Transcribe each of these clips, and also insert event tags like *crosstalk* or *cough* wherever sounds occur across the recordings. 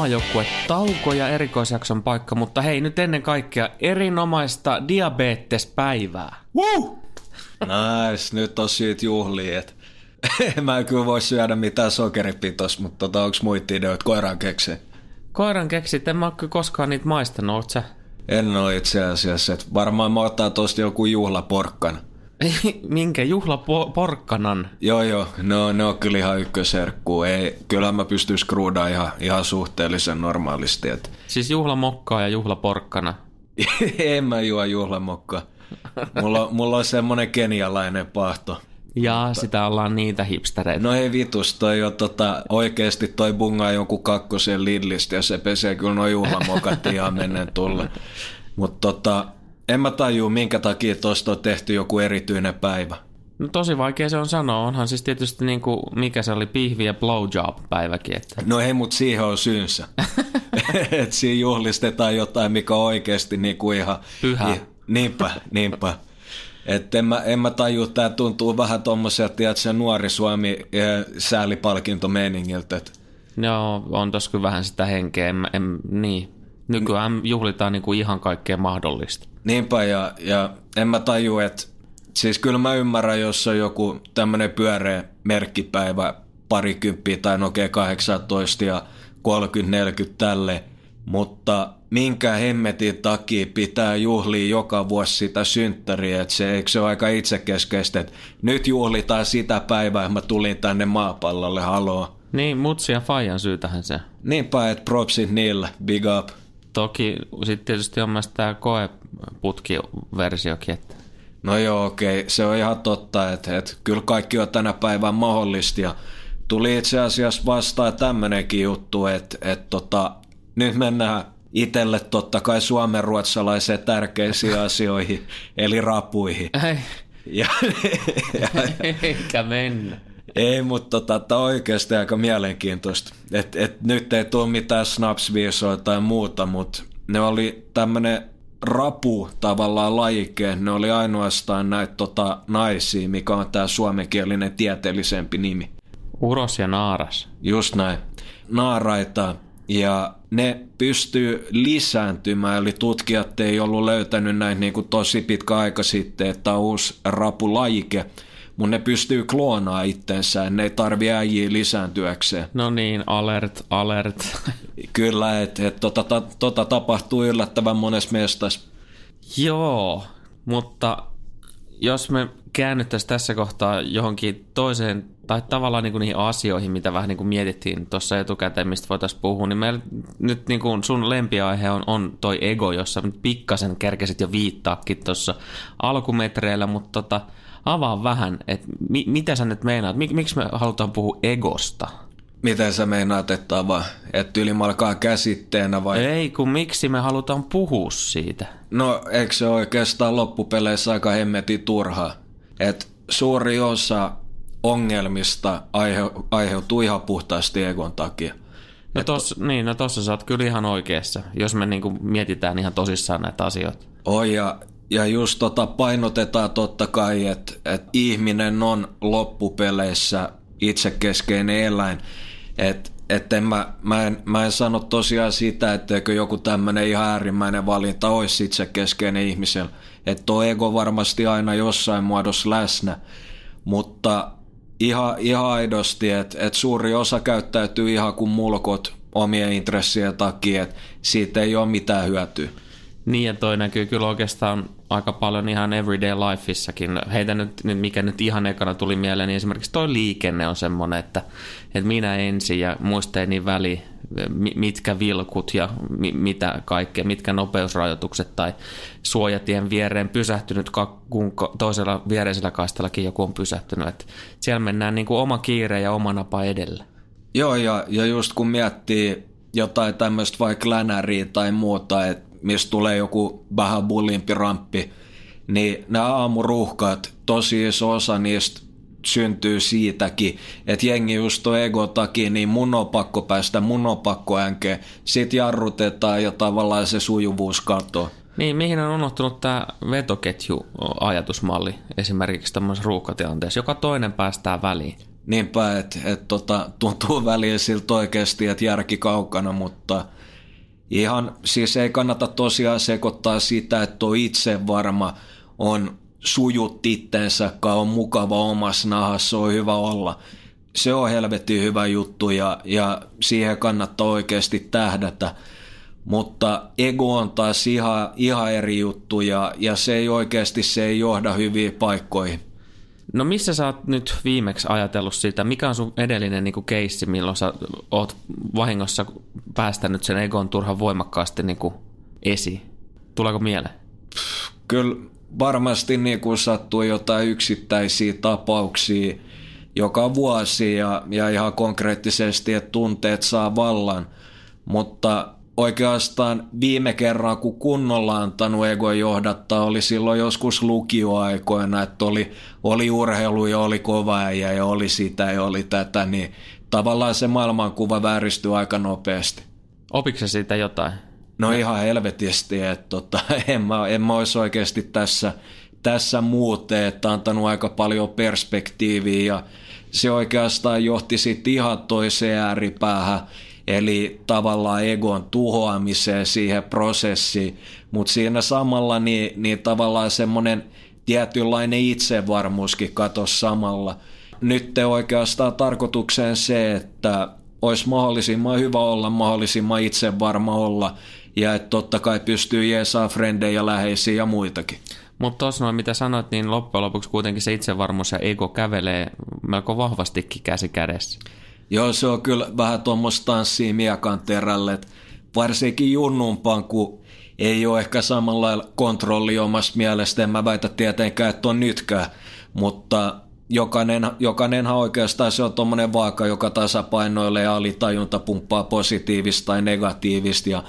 Maajoukkue tauko ja erikoisjakson paikka, mutta hei nyt ennen kaikkea erinomaista diabetespäivää. Woo! Nice, nyt on syyt juhliin, et *laughs* mä en kyllä voi syödä mitään sokeripitos, mutta tota, onks muita ideoita koiran keksiä? Koiran keksit, en mä kyllä koskaan niitä maistanut, oot sä? En ole itse asiassa, että varmaan mä ottaa tosta joku juhlaporkkan. *laughs* Minkä juhlaporkkanan? Joo joo, no, ne on kyllä ihan ykköserkkuu. Ei, kyllä mä pystyn skruudaa ihan, ihan suhteellisen normaalisti. Et. Siis juhlamokkaa ja juhlaporkkana. *laughs* en mä juo juhlamokkaa. Mulla, mulla on semmonen kenialainen pahto. Ja sitä ollaan niitä hipstereitä. No ei vitus, toi on tota, oikeesti toi bungaa jonkun kakkosen Lidlistä ja se pesee kyllä noin juhlamokat ihan menneen tulle. Mutta tota, en mä tajua minkä takia tosta on tehty joku erityinen päivä. No tosi vaikea se on sanoa. Onhan siis tietysti niinku, mikä se oli, pihvi ja blowjob päiväkin. Että... No ei, mut siihen on syynsä. *laughs* Et siinä juhlistetaan jotain, mikä on oikeesti niinku ihan... Pyhä. I, niinpä, niinpä. Et en, mä, en mä tajua, tää tuntuu vähän tommoselta, tiedätkö, nuori Suomi eh, säälipalkintomeiningiltä. Et Joo, on tossa kyllä vähän sitä henkeä. En, en, niin. Nykyään juhlitaan niinku ihan kaikkea mahdollista. Niinpä, ja, ja en mä tajua, että siis kyllä mä ymmärrän, jos on joku tämmönen pyöreä merkkipäivä, parikymppiä tai nokea 18 ja 30-40 tälle, mutta minkä hemmetin takia pitää juhlia joka vuosi sitä synttäriä, että se, eikö se ole aika itsekeskeistä, että nyt juhlitaan sitä päivää, mä tulin tänne maapallolle, haloo. Niin, mutsi ja Fajan syytähän se. Niinpä, että propsit niille, big up. Toki sitten tietysti on myös tämä koeputkiversiokin, että No joo, okei, se on ihan totta, että, että kyllä kaikki on tänä päivänä mahdollista ja tuli itse asiassa vastaan tämmönenkin juttu, että, että tota, nyt mennään itselle totta kai suomenruotsalaiseen tärkeisiin *laughs* asioihin, eli rapuihin. ei, Ja, *laughs* ja, eikä mennä. Ei, mutta tota, tämä on oikeasti aika mielenkiintoista. Et, et nyt ei tule mitään snapsviisoa tai muuta, mutta ne oli tämmöinen rapu tavallaan lajike. Ne oli ainoastaan näitä tota, naisia, mikä on tämä suomenkielinen tieteellisempi nimi. Uros ja naaras. Just näin. Naaraita. Ja ne pystyy lisääntymään, eli tutkijat ei ollut löytänyt näin niin kuin tosi pitkä aika sitten, että on uusi rapulajike, mutta ne pystyy kloonaamaan itsensä, ne ei tarvi äijiä lisääntyäkseen. No niin, alert, alert. *laughs* Kyllä, että et, tota, ta, tota tapahtuu yllättävän monessa mestassa. Joo, mutta jos me käännyttäisiin tässä kohtaa johonkin toiseen, tai tavallaan niin kuin niihin asioihin, mitä vähän niin kuin mietittiin tuossa etukäteen, mistä voitaisiin puhua, niin meillä nyt niin kuin sun lempiaihe on, on toi ego, jossa nyt pikkasen kerkesit jo viittaakin tuossa alkumetreillä, mutta tota, avaa vähän, että mi, mitä sä nyt meinaat, Mik, miksi me halutaan puhua egosta? Miten sä meinaat, että avaa? Että ylimalkaa käsitteenä vai? Ei, kun miksi me halutaan puhua siitä? No, eikö se oikeastaan loppupeleissä aika hemmetin turhaa? Et suuri osa ongelmista aihe, aiheutuu ihan puhtaasti egon takia. No, tos, niin, no tossa sä oot kyllä ihan oikeassa, jos me niin mietitään ihan tosissaan näitä asioita. Oi, ja, ja just tota painotetaan totta kai, että et ihminen on loppupeleissä itsekeskeinen eläin. Että et en mä, mä, en, mä en sano tosiaan sitä, etteikö joku tämmöinen ihan äärimmäinen valinta olisi itsekeskeinen ihmisellä. Että tuo ego varmasti aina jossain muodossa läsnä, mutta ihan, ihan aidosti, että et suuri osa käyttäytyy ihan kuin mulkot omien intressien takia, että siitä ei ole mitään hyötyä. Niin ja toi näkyy kyllä oikeastaan aika paljon ihan everyday lifeissakin. Heitä nyt, mikä nyt ihan ekana tuli mieleen, niin esimerkiksi toi liikenne on semmoinen, että, että minä ensin ja muisteeni väli, mitkä vilkut ja mitä kaikkea, mitkä nopeusrajoitukset tai suojatien viereen pysähtynyt, kun toisella viereisellä kaistellakin joku on pysähtynyt. Että siellä mennään niin kuin oma kiire ja oma napa edellä. Joo, ja, ja just kun miettii jotain tämmöistä vaikka länäriä tai muuta, että mistä tulee joku vähän bullimpi ramppi, niin nämä aamuruuhkat, tosi iso osa niistä syntyy siitäkin, että jengi just on ego takia, niin mun on pakko päästä, mun on pakko änkeä. Sitten jarrutetaan ja tavallaan se sujuvuus katoaa. Niin, mihin on unohtunut tämä vetoketju-ajatusmalli esimerkiksi tämmöisessä ruuhkatilanteessa. Joka toinen päästää väliin. Niinpä, että et, tota, tuntuu väliin siltä oikeasti, että järki kaukana, mutta ihan siis ei kannata tosiaan sekoittaa sitä, että tuo itse varma on sujut itteensä, on mukava omassa nahassa, on hyvä olla. Se on helvetin hyvä juttu ja, ja siihen kannattaa oikeasti tähdätä. Mutta ego on taas ihan, ihan eri juttu ja, ja se ei oikeasti se ei johda hyviin paikkoihin. No missä sä oot nyt viimeksi ajatellut sitä? Mikä on sun edellinen niin keissi, milloin sä oot vahingossa päästänyt sen egon turhan voimakkaasti niin kuin? Tuleeko mieleen? Kyllä varmasti niin kuin sattuu jotain yksittäisiä tapauksia joka vuosi ja, ja ihan konkreettisesti, että tunteet saa vallan. Mutta oikeastaan viime kerran, kun kunnolla antanut ego johdattaa, oli silloin joskus lukioaikoina, että oli, oli urheilu ja oli kova ja oli sitä ja oli tätä, niin tavallaan se maailmankuva vääristyi aika nopeasti. Opikse siitä jotain? No ihan helvetisti, että tota, *laughs* en, mä, en mä olisi oikeasti tässä, tässä muuten, että antanut aika paljon perspektiiviä ja se oikeastaan johti sitten ihan toiseen ääripäähän, eli tavallaan egon tuhoamiseen siihen prosessiin, mutta siinä samalla niin, niin tavallaan semmoinen tietynlainen itsevarmuuskin katosi samalla. Nyt te oikeastaan tarkoitukseen se, että olisi mahdollisimman hyvä olla, mahdollisimman itsevarma olla ja että totta kai pystyy jeesaa frendejä, läheisiä ja muitakin. Mutta tuossa noin mitä sanoit, niin loppujen lopuksi kuitenkin se itsevarmuus ja ego kävelee melko vahvastikin käsi kädessä. Joo, se on kyllä vähän tuommoista tanssia miekan terälle, varsinkin junnumpaan, kun ei ole ehkä samalla lailla kontrolli omasta mielestä, en mä väitä tietenkään, että on nytkään, mutta jokainen, jokainenhan oikeastaan se on tuommoinen vaaka, joka tasapainoilee ja alitajunta pumppaa positiivista tai negatiivista ja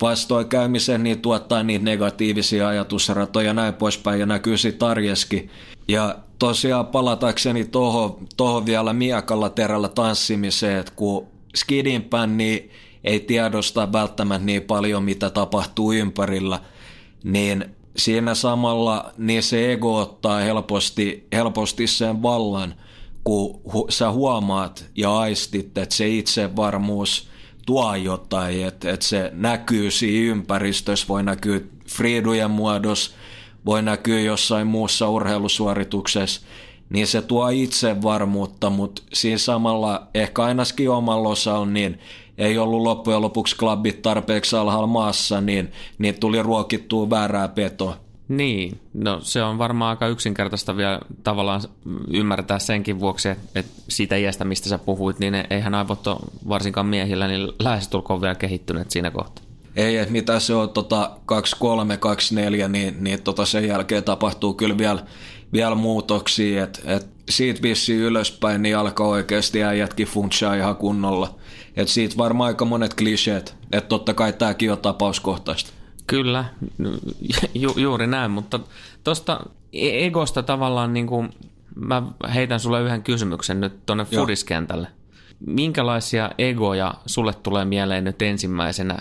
vastoinkäymisen niin tuottaa niitä negatiivisia ajatusratoja ja näin poispäin ja näkyy sitten arjeskin. Ja tosiaan palatakseni tuohon toho vielä miekalla terällä tanssimiseen, että kun skidinpän niin ei tiedosta välttämättä niin paljon, mitä tapahtuu ympärillä, niin siinä samalla niin se ego ottaa helposti, helposti sen vallan, kun hu, sä huomaat ja aistit, että se itsevarmuus tuo jotain, että, että se näkyy siinä ympäristössä, voi näkyä friidujen muodossa, voi näkyä jossain muussa urheilusuorituksessa, niin se tuo itsevarmuutta, mutta siinä samalla ehkä ainakin omalla osalla niin ei ollut loppujen lopuksi klubit tarpeeksi alhaalla maassa, niin, niin tuli ruokittua väärää petoa. Niin, no se on varmaan aika yksinkertaista vielä tavallaan ymmärtää senkin vuoksi, että, että siitä iästä, mistä sä puhuit, niin eihän aivot ole varsinkaan miehillä, niin lähestulkoon vielä kehittyneet siinä kohtaa. Ei, että mitä se on tota 23, 24, niin, niin tota sen jälkeen tapahtuu kyllä vielä, vielä muutoksia, että et siitä vissiin ylöspäin niin alkaa oikeasti äijätkin funtsia ihan kunnolla. Et siitä varmaan aika monet kliseet, että totta kai tämäkin on tapauskohtaista. Kyllä, ju, juuri näin, mutta tuosta e- egosta tavallaan niin kuin, mä heitän sulle yhden kysymyksen nyt tuonne fudiskentälle. Minkälaisia egoja sulle tulee mieleen nyt ensimmäisenä,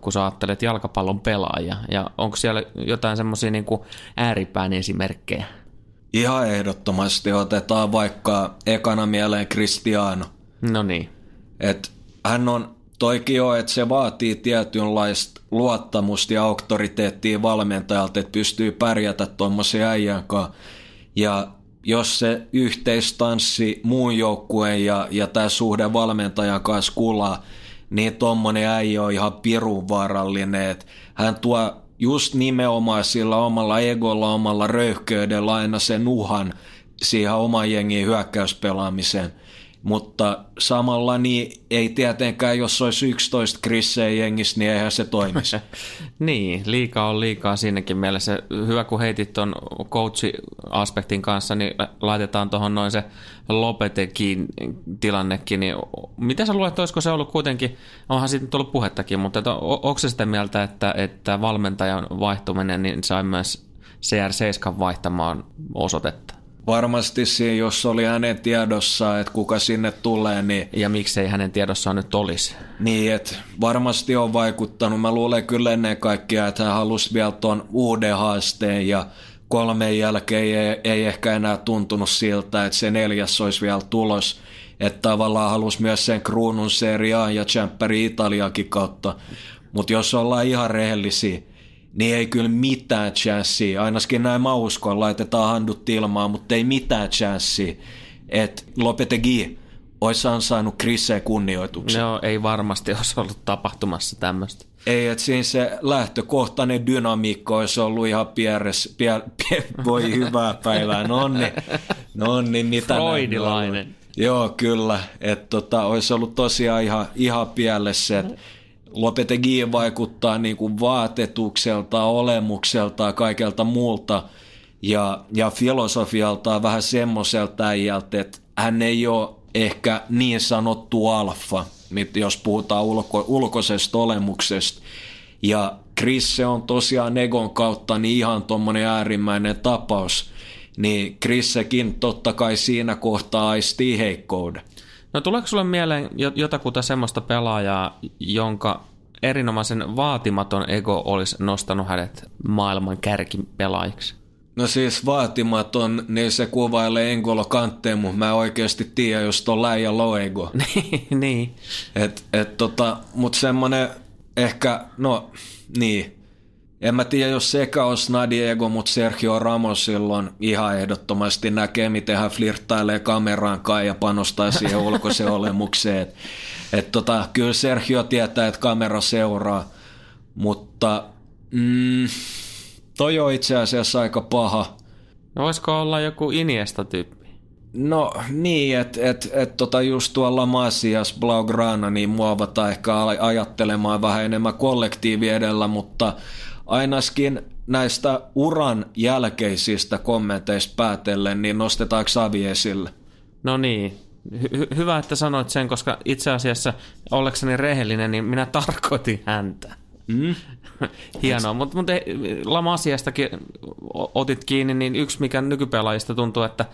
kun sä ajattelet jalkapallon pelaajia? Ja onko siellä jotain semmoisia niin ääripään esimerkkejä? Ihan ehdottomasti otetaan vaikka ekana mieleen Cristiano. No niin. Et hän on toikin on, että se vaatii tietynlaista luottamusta ja auktoriteettia valmentajalta, että pystyy pärjätä tuommoisen äijän kanssa. Ja jos se yhteistanssi muun joukkueen ja, ja tämä suhde valmentajan kanssa kulaa, niin tuommoinen äijä on ihan pirun vaarallinen. Että hän tuo just nimenomaan sillä omalla egolla, omalla röyhkeydellä aina sen uhan siihen oman jengin hyökkäyspelaamiseen. Mutta samalla niin ei tietenkään, jos olisi 11 Chrisseä jengissä, niin eihän se toimisi. *laughs* niin, liikaa on liikaa siinäkin mielessä. Hyvä, kun heitit tuon coach-aspektin kanssa, niin laitetaan tuohon noin se Lopetekin tilannekin. Niin mitä sä luulet, olisiko se ollut kuitenkin, onhan siitä tullut puhettakin, mutta onko se sitä mieltä, että, että valmentajan vaihtuminen niin sai myös CR7 vaihtamaan osoitetta? Varmasti siinä, jos oli hänen tiedossa, että kuka sinne tulee, niin... Ja miksei hänen tiedossaan nyt olisi? Niin, että varmasti on vaikuttanut. Mä luulen kyllä ennen kaikkea, että hän halusi vielä tuon uuden haasteen ja kolmen jälkeen ei, ei ehkä enää tuntunut siltä, että se neljäs olisi vielä tulos. Että tavallaan halusi myös sen kruunun seriaan ja Championi Italiakin kautta. Mutta jos ollaan ihan rehellisiä, niin ei kyllä mitään chanssia. Ainakin näin mä uskon, laitetaan handut ilmaan, mutta ei mitään chanssia, että Lopetegi olisi ansainnut Chrisseen kunnioituksen. No ei varmasti olisi ollut tapahtumassa tämmöistä. Ei, että siinä se lähtökohtainen dynamiikka olisi ollut ihan pieres, pier, *laughs* pier, voi hyvää päivää, no niin, no niin, mitä Freudilainen. Joo, kyllä, että tota, olisi ollut tosiaan ihan, ihan pielessä, että Lopetegi vaikuttaa niin kuin vaatetukselta, olemukselta, kaikelta muulta ja, ja filosofialtaan vähän semmoiselta äijältä, että hän ei ole ehkä niin sanottu alfa, jos puhutaan ulko, ulkoisesta olemuksesta. Ja Chris on tosiaan Egon kautta niin ihan tuommoinen äärimmäinen tapaus, niin Chrissekin totta kai siinä kohtaa aistii heikkouden. No tuleeko sulle mieleen jotakuta semmoista pelaajaa, jonka erinomaisen vaatimaton ego olisi nostanut hänet maailman kärkipelaajiksi? No siis vaatimaton, niin se kuvailee Engolo Kanteen, mutta mä oikeasti tiedä, jos on läijä loego. *laughs* niin. Et, et tota, mut semmonen ehkä, no niin, en mä tiedä, jos sekä on Snadiego, mutta Sergio Ramos silloin ihan ehdottomasti näkee, miten hän flirttailee kameraan kai ja panostaa siihen *laughs* ulkoiseen olemukseen. Et, et tota, kyllä Sergio tietää, että kamera seuraa, mutta mm, toi on itse asiassa aika paha. No voisiko olla joku Iniesta-tyyppi? No niin, että et, et, tota just tuolla Masias Blaugrana niin muovataan ehkä ajattelemaan vähän enemmän kollektiivi edellä, mutta ainakin näistä uran jälkeisistä kommenteista päätellen, niin nostetaanko Savi esille? No niin, Hy- hyvä, että sanoit sen, koska itse asiassa ollakseni rehellinen, niin minä tarkoitin häntä. Mm. *laughs* Hienoa, mutta mut Lamasiastakin otit kiinni, niin yksi mikä nykypelaajista tuntuu, että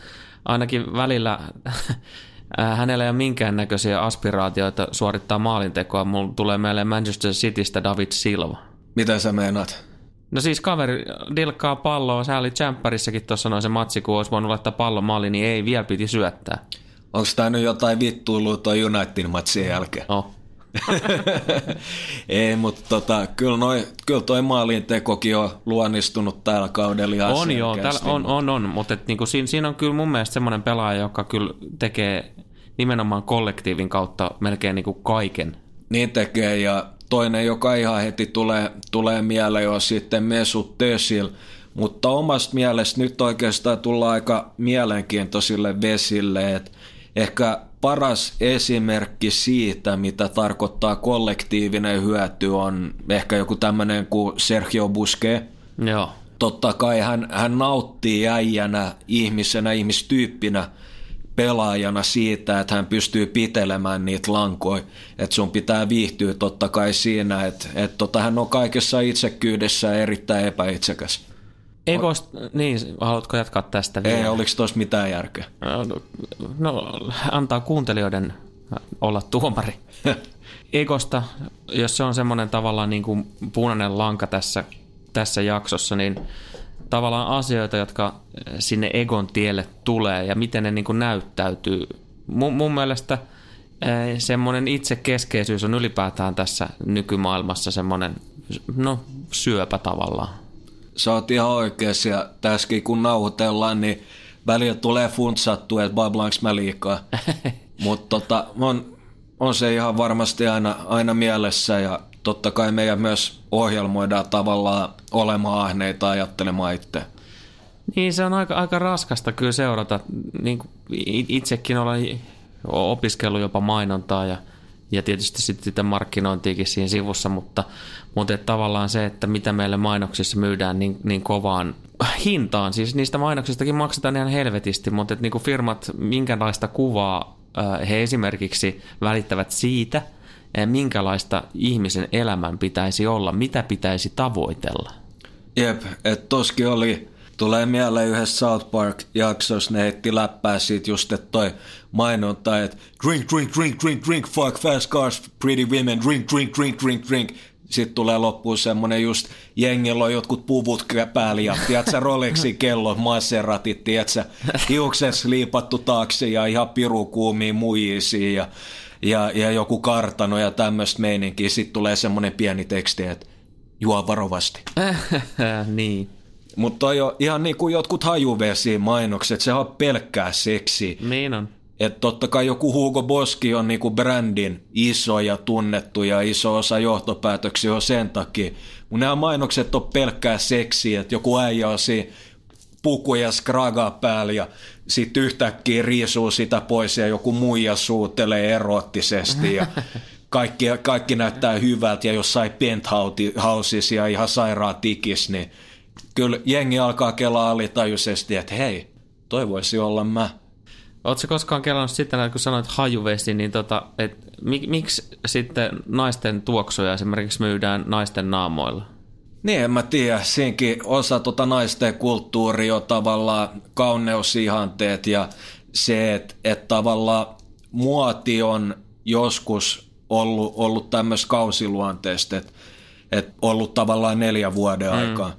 ainakin välillä *laughs* hänellä ei ole minkäännäköisiä aspiraatioita suorittaa maalintekoa. Mulla tulee mieleen Manchester Citystä David Silva. Mitä sä meinaat? No siis kaveri dilkkaa palloa, sä oli Champerissakin tuossa noin se matsi, kun olisi voinut laittaa pallon maaliin, niin ei, vielä piti syöttää. Onko tämä nyt jotain vittuilua tuo Unitedin matsin jälkeen? Oh. *laughs* ei, mutta tota, kyllä, noi, kyllä toi maalin tekokin on luonnistunut tällä kaudella On joo, täällä on, on, on, mutta et, niinku, siinä, siinä on kyllä mun mielestä semmoinen pelaaja, joka kyllä tekee nimenomaan kollektiivin kautta melkein niinku kaiken. Niin tekee, ja toinen, joka ihan heti tulee, tulee mieleen, on sitten Mesut Tesil, mutta omasta mielestä nyt oikeastaan tullaan aika mielenkiintoisille vesille, että ehkä paras esimerkki siitä, mitä tarkoittaa kollektiivinen hyöty, on ehkä joku tämmöinen kuin Sergio Busquets. Joo. Totta kai hän, hän nauttii äijänä, ihmisenä, ihmistyyppinä – pelaajana siitä, että hän pystyy pitelemään niitä lankoja. Että sun pitää viihtyä totta kai siinä, että, että tota, hän on kaikessa itsekyydessä erittäin epäitsekäs. Egost, niin, haluatko jatkaa tästä vielä? Ei, oliko tuossa mitään järkeä? No, no, antaa kuuntelijoiden olla tuomari. *laughs* Egosta, jos se on semmoinen tavallaan niin kuin punainen lanka tässä, tässä jaksossa, niin tavallaan asioita, jotka sinne Egon tielle tulee ja miten ne niin kuin näyttäytyy. Mun, mun mielestä eh, semmoinen itsekeskeisyys on ylipäätään tässä nykymaailmassa semmoinen no, syöpä tavallaan. Sä oot ihan oikeassa ja tässäkin kun nauhoitellaan, niin välillä tulee funtsattua, että bablaanko mä liikaa. *laughs* Mutta tota, on, on se ihan varmasti aina, aina mielessä ja totta kai meidän myös ohjelmoidaan tavallaan olemaan ahneita ajattelemaan itse. Niin, se on aika, aika raskasta kyllä seurata. Niin itsekin olen opiskellut jopa mainontaa ja, ja tietysti sitten sitä markkinointiakin siinä sivussa, mutta, mutta tavallaan se, että mitä meille mainoksissa myydään niin, niin kovaan hintaan, siis niistä mainoksistakin maksetaan ihan helvetisti, mutta että niin kuin firmat, minkälaista kuvaa he esimerkiksi välittävät siitä, minkälaista ihmisen elämän pitäisi olla, mitä pitäisi tavoitella. Jep, että toskin oli Tulee mieleen yhdessä South Park-jaksossa, ne heitti läppää siitä just, että toi mainonta, että drink, drink, drink, drink, drink, fuck, fast cars, pretty women, drink, drink, drink, drink, drink. Sitten tulee loppuun semmonen just, jengillä on jotkut puvut päällä ja tiedätkö, Rolexi kello, Maseratit, tiedätkö, hiukses liipattu taksi ja ihan piru kuumia muijisia ja, ja, ja joku kartano ja tämmöistä meininkiä. Sitten tulee semmonen pieni teksti, että juo varovasti. *laughs* niin. Mutta on jo ihan niin kuin jotkut hajuvesi-mainokset, se on pelkkää seksi. Niin on. Että totta kai joku Hugo Boski on niinku brändin iso ja tunnettu ja iso osa johtopäätöksiä on sen takia. Mun nämä mainokset on pelkkää seksiä, että joku äijä on siinä puku ja skraga päällä ja sitten yhtäkkiä riisuu sitä pois ja joku muija suutelee erottisesti ja *laughs* kaikki, kaikki näyttää hyvältä ja jossain penthouseissa ja ihan sairaan tikis, niin – kyllä jengi alkaa kelaa alitajuisesti, että hei, toi voisi olla mä. Oletko koskaan kelannut sitten, kun sanoit hajuvesi, niin tota, et, mik, miksi sitten naisten tuoksuja esimerkiksi myydään naisten naamoilla? Niin, en mä tiedä. Siinkin osa tota naisten kulttuuri on tavallaan kauneusihanteet ja se, että et tavallaan muoti on joskus ollut, ollut tämmöistä kausiluonteista, että et ollut tavallaan neljä vuoden mm. aikaa.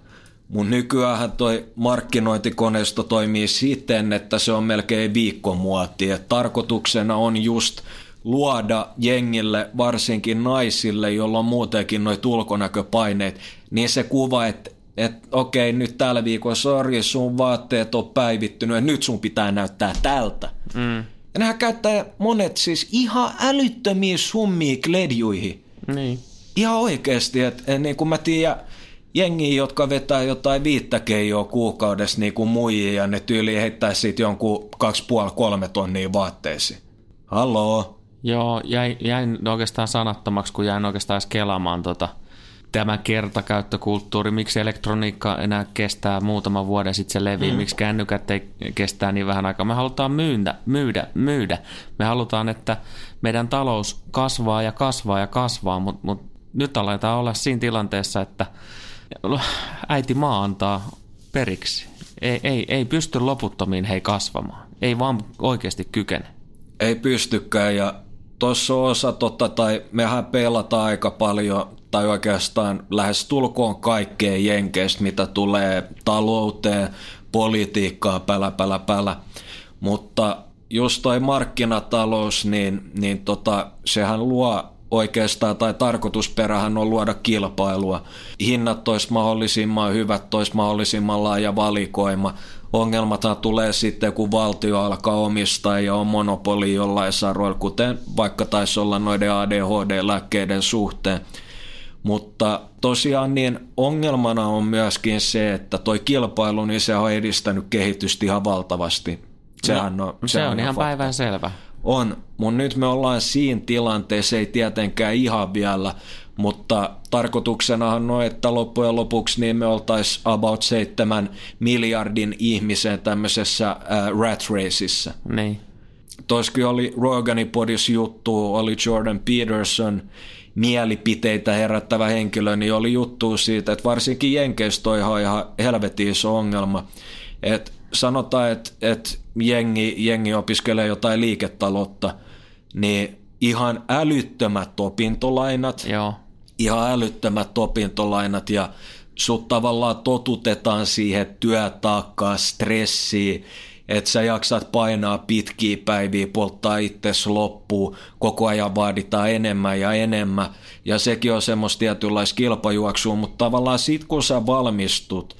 Mun nykyään toi markkinointikoneisto toimii siten, että se on melkein viikkomuoti. Et tarkoituksena on just luoda jengille, varsinkin naisille, jolla on muutenkin noit ulkonäköpaineet, niin se kuva, että et, okei, nyt tällä viikolla, sori, sun vaatteet on päivittynyt, ja nyt sun pitää näyttää tältä. Mm. Ja nehän käyttää monet siis ihan älyttömiä summia kledjuihin. Niin. Ihan oikeasti, että niin kuin mä tiedän, jengiä, jotka vetää jotain viittä keijoa kuukaudessa niin kuin muijia ja ne tyyli heittää siitä jonkun kaksi puoli kolme tonnia vaatteisiin. Halloo? Joo, jäin, jäin oikeastaan sanattomaksi, kun jäin oikeastaan edes kelaamaan tota, tämä kertakäyttökulttuuri, miksi elektroniikka enää kestää muutama vuoden sitten se levii, mm. miksi kännykät ei kestää niin vähän aikaa. Me halutaan myydä, myydä, myydä. Me halutaan, että meidän talous kasvaa ja kasvaa ja kasvaa, mutta mut nyt aletaan olla siinä tilanteessa, että äiti maa antaa periksi. Ei, ei, ei pysty loputtomiin hei kasvamaan. Ei vaan oikeasti kykene. Ei pystykään ja tuossa osa totta, tai mehän pelataan aika paljon, tai oikeastaan lähes tulkoon kaikkeen jenkeistä, mitä tulee talouteen, politiikkaa, pälä, pälä, pälä. Mutta just toi markkinatalous, niin, niin tota, sehän luo oikeastaan tai tarkoitusperähän on luoda kilpailua. Hinnat olisi mahdollisimman hyvät, olisi mahdollisimman laaja valikoima. Ongelmathan tulee sitten, kun valtio alkaa omistaa ja on monopoli jollain saroilla, kuten vaikka taisi olla noiden ADHD-lääkkeiden suhteen. Mutta tosiaan niin ongelmana on myöskin se, että toi kilpailu, niin se on edistänyt kehitystä ihan valtavasti. Sehän no, on, se, se on, on ihan päivän selvä on, mutta nyt me ollaan siinä tilanteessa, ei tietenkään ihan vielä, mutta tarkoituksenahan on, että loppujen lopuksi niin me oltaisiin about seitsemän miljardin ihmisen tämmöisessä äh, rat raceissa. Niin. Toiskin oli Roganipodis juttu, oli Jordan Peterson, mielipiteitä herättävä henkilö, niin oli juttu siitä, että varsinkin Jenkeistä toi ihan, ihan helvetin iso ongelma. Että sanotaan, että, että jengi, jengi opiskelee jotain liiketaloutta, niin ihan älyttömät opintolainat, Joo. ihan älyttömät opintolainat ja sut tavallaan totutetaan siihen työtaakkaan, stressiin, että sä jaksat painaa pitkiä päiviä, polttaa itsesi loppuun, koko ajan vaaditaan enemmän ja enemmän. Ja sekin on semmoista tietynlaista kilpajuoksua, mutta tavallaan sit kun sä valmistut,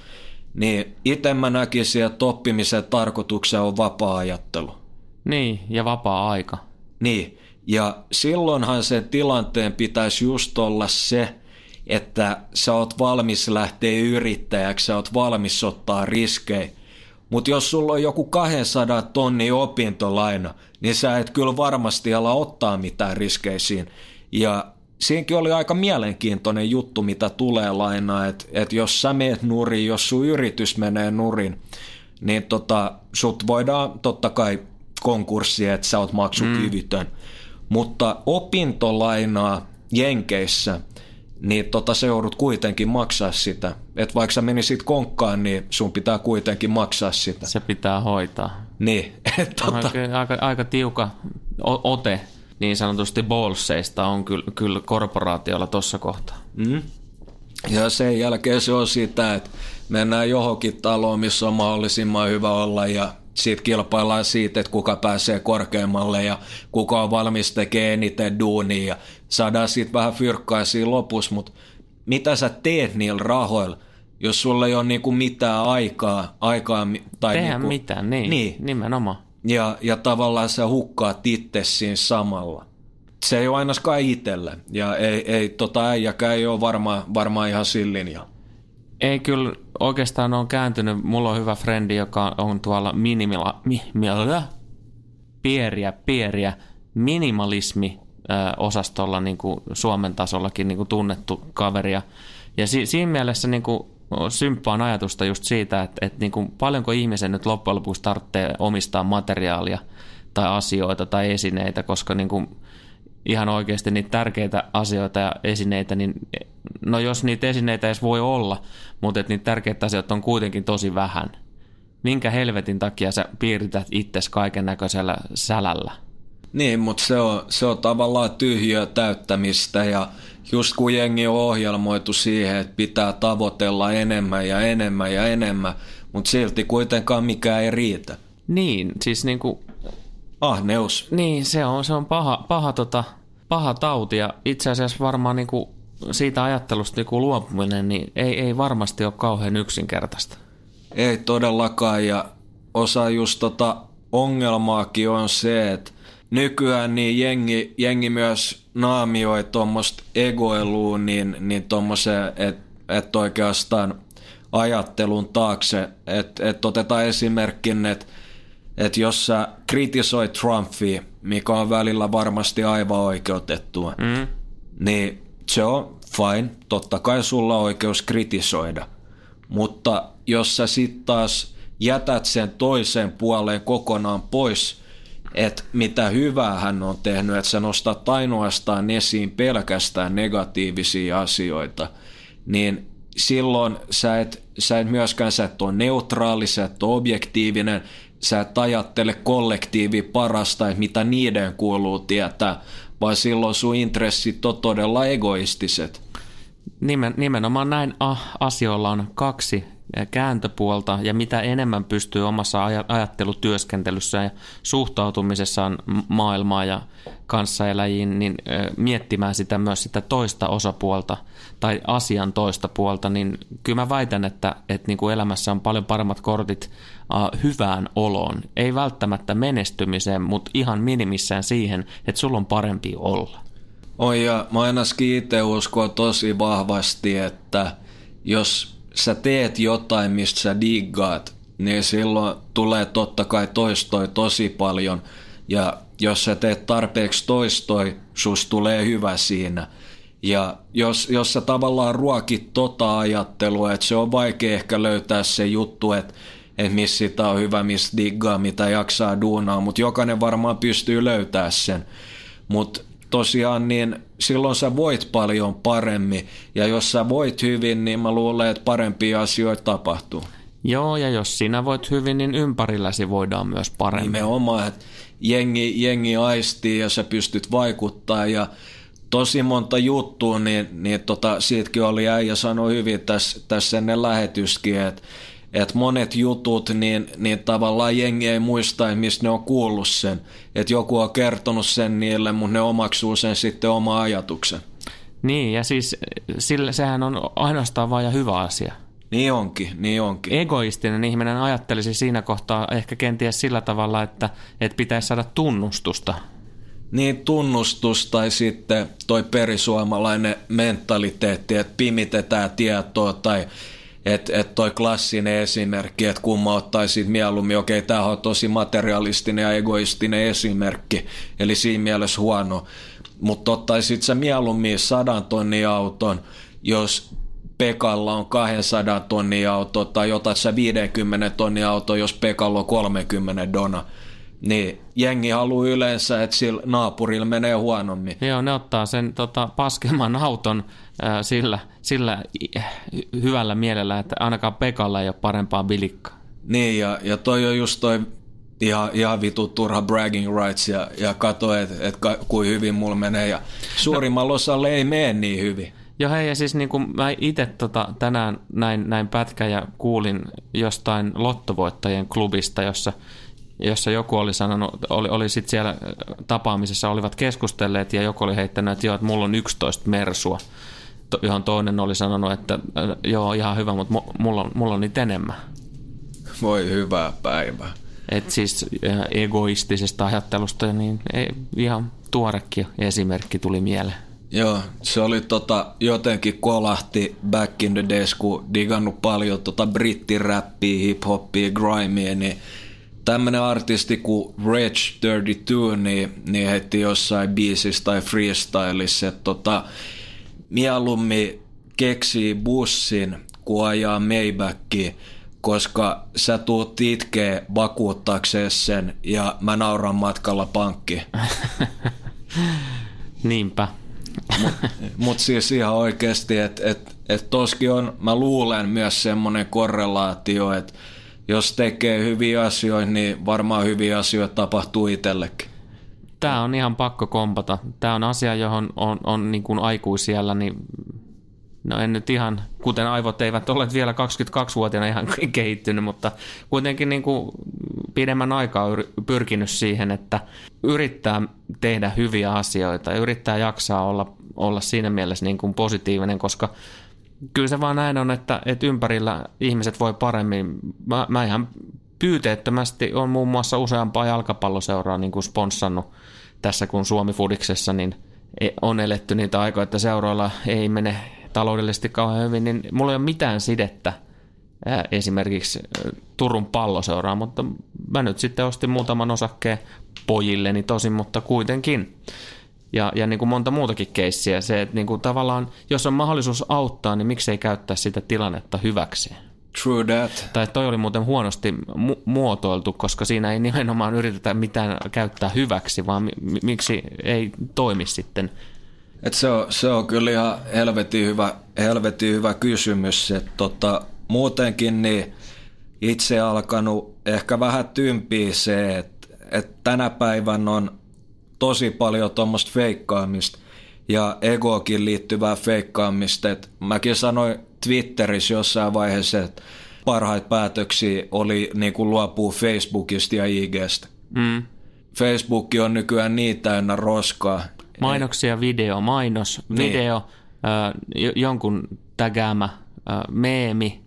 niin itse mä näkisin, että oppimisen tarkoituksena on vapaa-ajattelu. Niin, ja vapaa-aika. Niin, Ja silloinhan sen tilanteen pitäisi just olla se, että sä oot valmis lähteä yrittäjäksi, sä oot valmis ottaa riskejä. Mutta jos sulla on joku 200 tonni opintolaina, niin sä et kyllä varmasti ala ottaa mitään riskeisiin. Ja siinäkin oli aika mielenkiintoinen juttu, mitä tulee lainaa, että et jos sä meet nurin, jos sun yritys menee nurin, niin tota, sut voidaan totta kai konkurssi, että sä oot maksukyvytön. Mm. Mutta opintolainaa Jenkeissä, niin tota, se joudut kuitenkin maksaa sitä. Että vaikka sä menisit konkkaan, niin sun pitää kuitenkin maksaa sitä. Se pitää hoitaa. Niin. *laughs* Et, tota, Aika, aika, aika tiuka ote niin sanotusti bolseista on kyllä, kyllä korporaatiolla tuossa kohtaa. Mm. Ja sen jälkeen se on sitä, että mennään johonkin taloon, missä on mahdollisimman hyvä olla ja siitä kilpaillaan siitä, että kuka pääsee korkeammalle ja kuka on valmis tekemään eniten duunia ja saadaan siitä vähän fyrkkaa siinä lopussa, mutta mitä sä teet niillä rahoilla, jos sulla ei ole niinku mitään aikaa, aikaa tai Tehdä niinku, mitään, niin, Niin. nimenomaan. ja, ja tavallaan sä hukkaat itse siinä samalla. Se ei ole ainakaan itselle. Ja ei, ei tota äijäkään ei ole varmaan varmaan ihan sillin. Ja. Ei kyllä oikeastaan on kääntynyt. Mulla on hyvä frendi, joka on tuolla minimila, mi, millä, pieriä, pieriä, minimalismi ö, osastolla niin kuin Suomen tasollakin niin kuin tunnettu kaveri. Ja, ja si, siinä mielessä niin kuin symppaan ajatusta just siitä, että, että niin kuin paljonko ihmisen nyt loppujen lopuksi tarvitsee omistaa materiaalia tai asioita tai esineitä, koska niin kuin ihan oikeasti niitä tärkeitä asioita ja esineitä, niin no jos niitä esineitä edes voi olla, mutta että niitä tärkeitä asioita on kuitenkin tosi vähän. Minkä helvetin takia sä piirität itses kaiken näköisellä sälällä? Niin, mutta se on, se on tavallaan tyhjöä täyttämistä ja just kun jengi on ohjelmoitu siihen, että pitää tavoitella enemmän ja enemmän ja enemmän, mutta silti kuitenkaan mikään ei riitä. Niin, siis niinku, Ahneus. niin se on, se on paha, paha, tota, paha tauti ja itse asiassa varmaan niinku siitä ajattelusta niinku luopuminen niin ei, ei varmasti ole kauhean yksinkertaista. Ei todellakaan ja osa just tota ongelmaakin on se, että nykyään niin jengi, jengi myös naamioi tuommoista egoilua niin, niin tuommoiseen, että et oikeastaan ajattelun taakse, että et otetaan esimerkkin, että et jos sä kritisoit Trumpia, mikä on välillä varmasti aivan oikeutettua, Mm. niin se on fine. Totta kai sulla on oikeus kritisoida. Mutta jos sä sit taas jätät sen toisen puoleen kokonaan pois, että mitä hyvää hän on tehnyt, että sä nostat ainoastaan esiin pelkästään negatiivisia asioita, niin silloin sä et, sä et myöskään sä et ole neutraali, sä et ole objektiivinen, sä et ajattele kollektiivi parasta, että mitä niiden kuuluu tietää, vaan silloin sun intressit on todella egoistiset. Nimen, nimenomaan näin ah, asioilla on kaksi eh, kääntöpuolta ja mitä enemmän pystyy omassa aja- ajattelutyöskentelyssä ja suhtautumisessaan m- maailmaan ja kanssaeläjiin, niin ö, miettimään sitä myös sitä toista osapuolta tai asian toista puolta, niin kyllä mä väitän, että, että niin kuin elämässä on paljon paremmat kortit uh, hyvään oloon. Ei välttämättä menestymiseen, mutta ihan minimissään siihen, että sulla on parempi olla. Oi ja mä ainakin itse uskon tosi vahvasti, että jos sä teet jotain, mistä sä diggaat, niin silloin tulee totta kai toistoi tosi paljon. Ja jos sä teet tarpeeksi toistoi, sus tulee hyvä siinä. Ja jos, jos sä tavallaan ruokit tota ajattelua, että se on vaikea ehkä löytää se juttu, että, että missä sitä on hyvä, missä diggaa, mitä jaksaa duunaa, mutta jokainen varmaan pystyy löytää sen. Mutta tosiaan niin silloin sä voit paljon paremmin ja jos sä voit hyvin, niin mä luulen, että parempia asioita tapahtuu. Joo, ja jos sinä voit hyvin, niin ympärilläsi voidaan myös paremmin. Nimenomaan, että jengi, jengi aistii ja sä pystyt vaikuttaa ja tosi monta juttua, niin, niin tota, siitäkin oli äijä sanoi hyvin tässä, tässä ennen lähetyskin, että että monet jutut, niin, niin tavallaan jengi ei muista, mistä ne on kuullut sen. Että joku on kertonut sen niille, mutta ne omaksuu sen sitten oma ajatuksen. Niin, ja siis sillä, sehän on ainoastaan vain ja hyvä asia. Niin onkin, niin onkin. Egoistinen ihminen ajattelisi siinä kohtaa ehkä kenties sillä tavalla, että, että pitäisi saada tunnustusta. niin tunnustus tai sitten toi perisuomalainen mentaliteetti, että pimitetään tietoa tai että et toi klassinen esimerkki, että kumma ottaisi mieluummin, okei, okay, tämä on tosi materialistinen ja egoistinen esimerkki, eli siinä mielessä huono, mutta ottaisit sä mieluummin sadan tonnin auton, jos Pekalla on 200 tonnia auto tai otat sä 50 tonnia auto, jos Pekalla on 30 dona. Niin jengi haluaa yleensä, että sillä naapurilla menee huonommin. Joo, ne ottaa sen tota, paskemman auton sillä, sillä hyvällä mielellä, että ainakaan Pekalla ei ole parempaa bilikkaa. Niin, ja, ja toi on just toi ihan, ihan vitu turha bragging rights ja, ja kato, että et, kuin hyvin mulla menee. Ja suurimmalla no. osalla ei mene niin hyvin. Joo hei, ja siis niin kuin mä itse tota, tänään näin, näin pätkä ja kuulin jostain lottovoittajien klubista, jossa – jossa joku oli sanonut, oli, oli sitten siellä tapaamisessa, olivat keskustelleet ja joku oli heittänyt, että joo, että mulla on 11 mersua, johon toinen oli sanonut, että äh, joo, ihan hyvä, mutta mulla on, mulla on niitä enemmän. Voi hyvää päivää. Et siis äh, egoistisesta ajattelusta niin ei, ihan tuorekin esimerkki tuli mieleen. Joo, se oli tota, jotenkin kolahti back in the days, kun digannut paljon tota brittiräppiä, hip-hoppia, grimea, niin tämmönen artisti kuin Reg 32, niin, niin heti jossain biisissä tai freestylissa, että tota, mieluummin keksii bussin, kun ajaa Maybachia, koska sä tuut itkee vakuuttakseen sen ja mä nauran matkalla pankki. *laughs* Niinpä. Mutta mut siis ihan oikeasti, että et, et toskin on, mä luulen myös semmoinen korrelaatio, että jos tekee hyviä asioita, niin varmaan hyviä asioita tapahtuu itsellekin. Tämä on ihan pakko kompata. Tämä on asia, johon on, on niin kuin aikuisiellä, niin no en nyt ihan, kuten aivot eivät ole vielä 22-vuotiaana ihan kehittynyt, mutta kuitenkin niin kuin pidemmän aikaa pyrkinyt siihen, että yrittää tehdä hyviä asioita ja yrittää jaksaa olla, olla siinä mielessä niin kuin positiivinen, koska kyllä se vaan näin on, että, että ympärillä ihmiset voi paremmin. Mä, mä ihan pyyteettömästi on muun muassa useampaa jalkapalloseuraa niin kuin sponssannut tässä kun Suomi Fudiksessa, niin e, on eletty niitä aikoja, että seuroilla ei mene taloudellisesti kauhean hyvin, niin mulla ei ole mitään sidettä esimerkiksi Turun palloseuraa, mutta mä nyt sitten ostin muutaman osakkeen pojilleni tosin, mutta kuitenkin ja, ja niin kuin monta muutakin keissiä. Se, että niin kuin tavallaan, jos on mahdollisuus auttaa, niin miksei käyttää sitä tilannetta hyväksi. True that. Tai toi oli muuten huonosti mu- muotoiltu, koska siinä ei nimenomaan yritetä mitään käyttää hyväksi, vaan mi- miksi ei toimi sitten. Et se, on, se on kyllä ihan helvetin hyvä, helvetin hyvä kysymys. Et tota, muutenkin niin itse alkanut ehkä vähän tympiä se, että et tänä päivän on tosi paljon tuommoista feikkaamista ja egoakin liittyvää feikkaamista. Et mäkin sanoin Twitterissä jossain vaiheessa, että parhaita päätöksiä oli niin kuin luopua Facebookista ja IGstä. Mm. Facebook on nykyään niin täynnä roskaa. Mainoksia, video, mainos, niin. video, äh, jonkun tägäämä äh, meemi,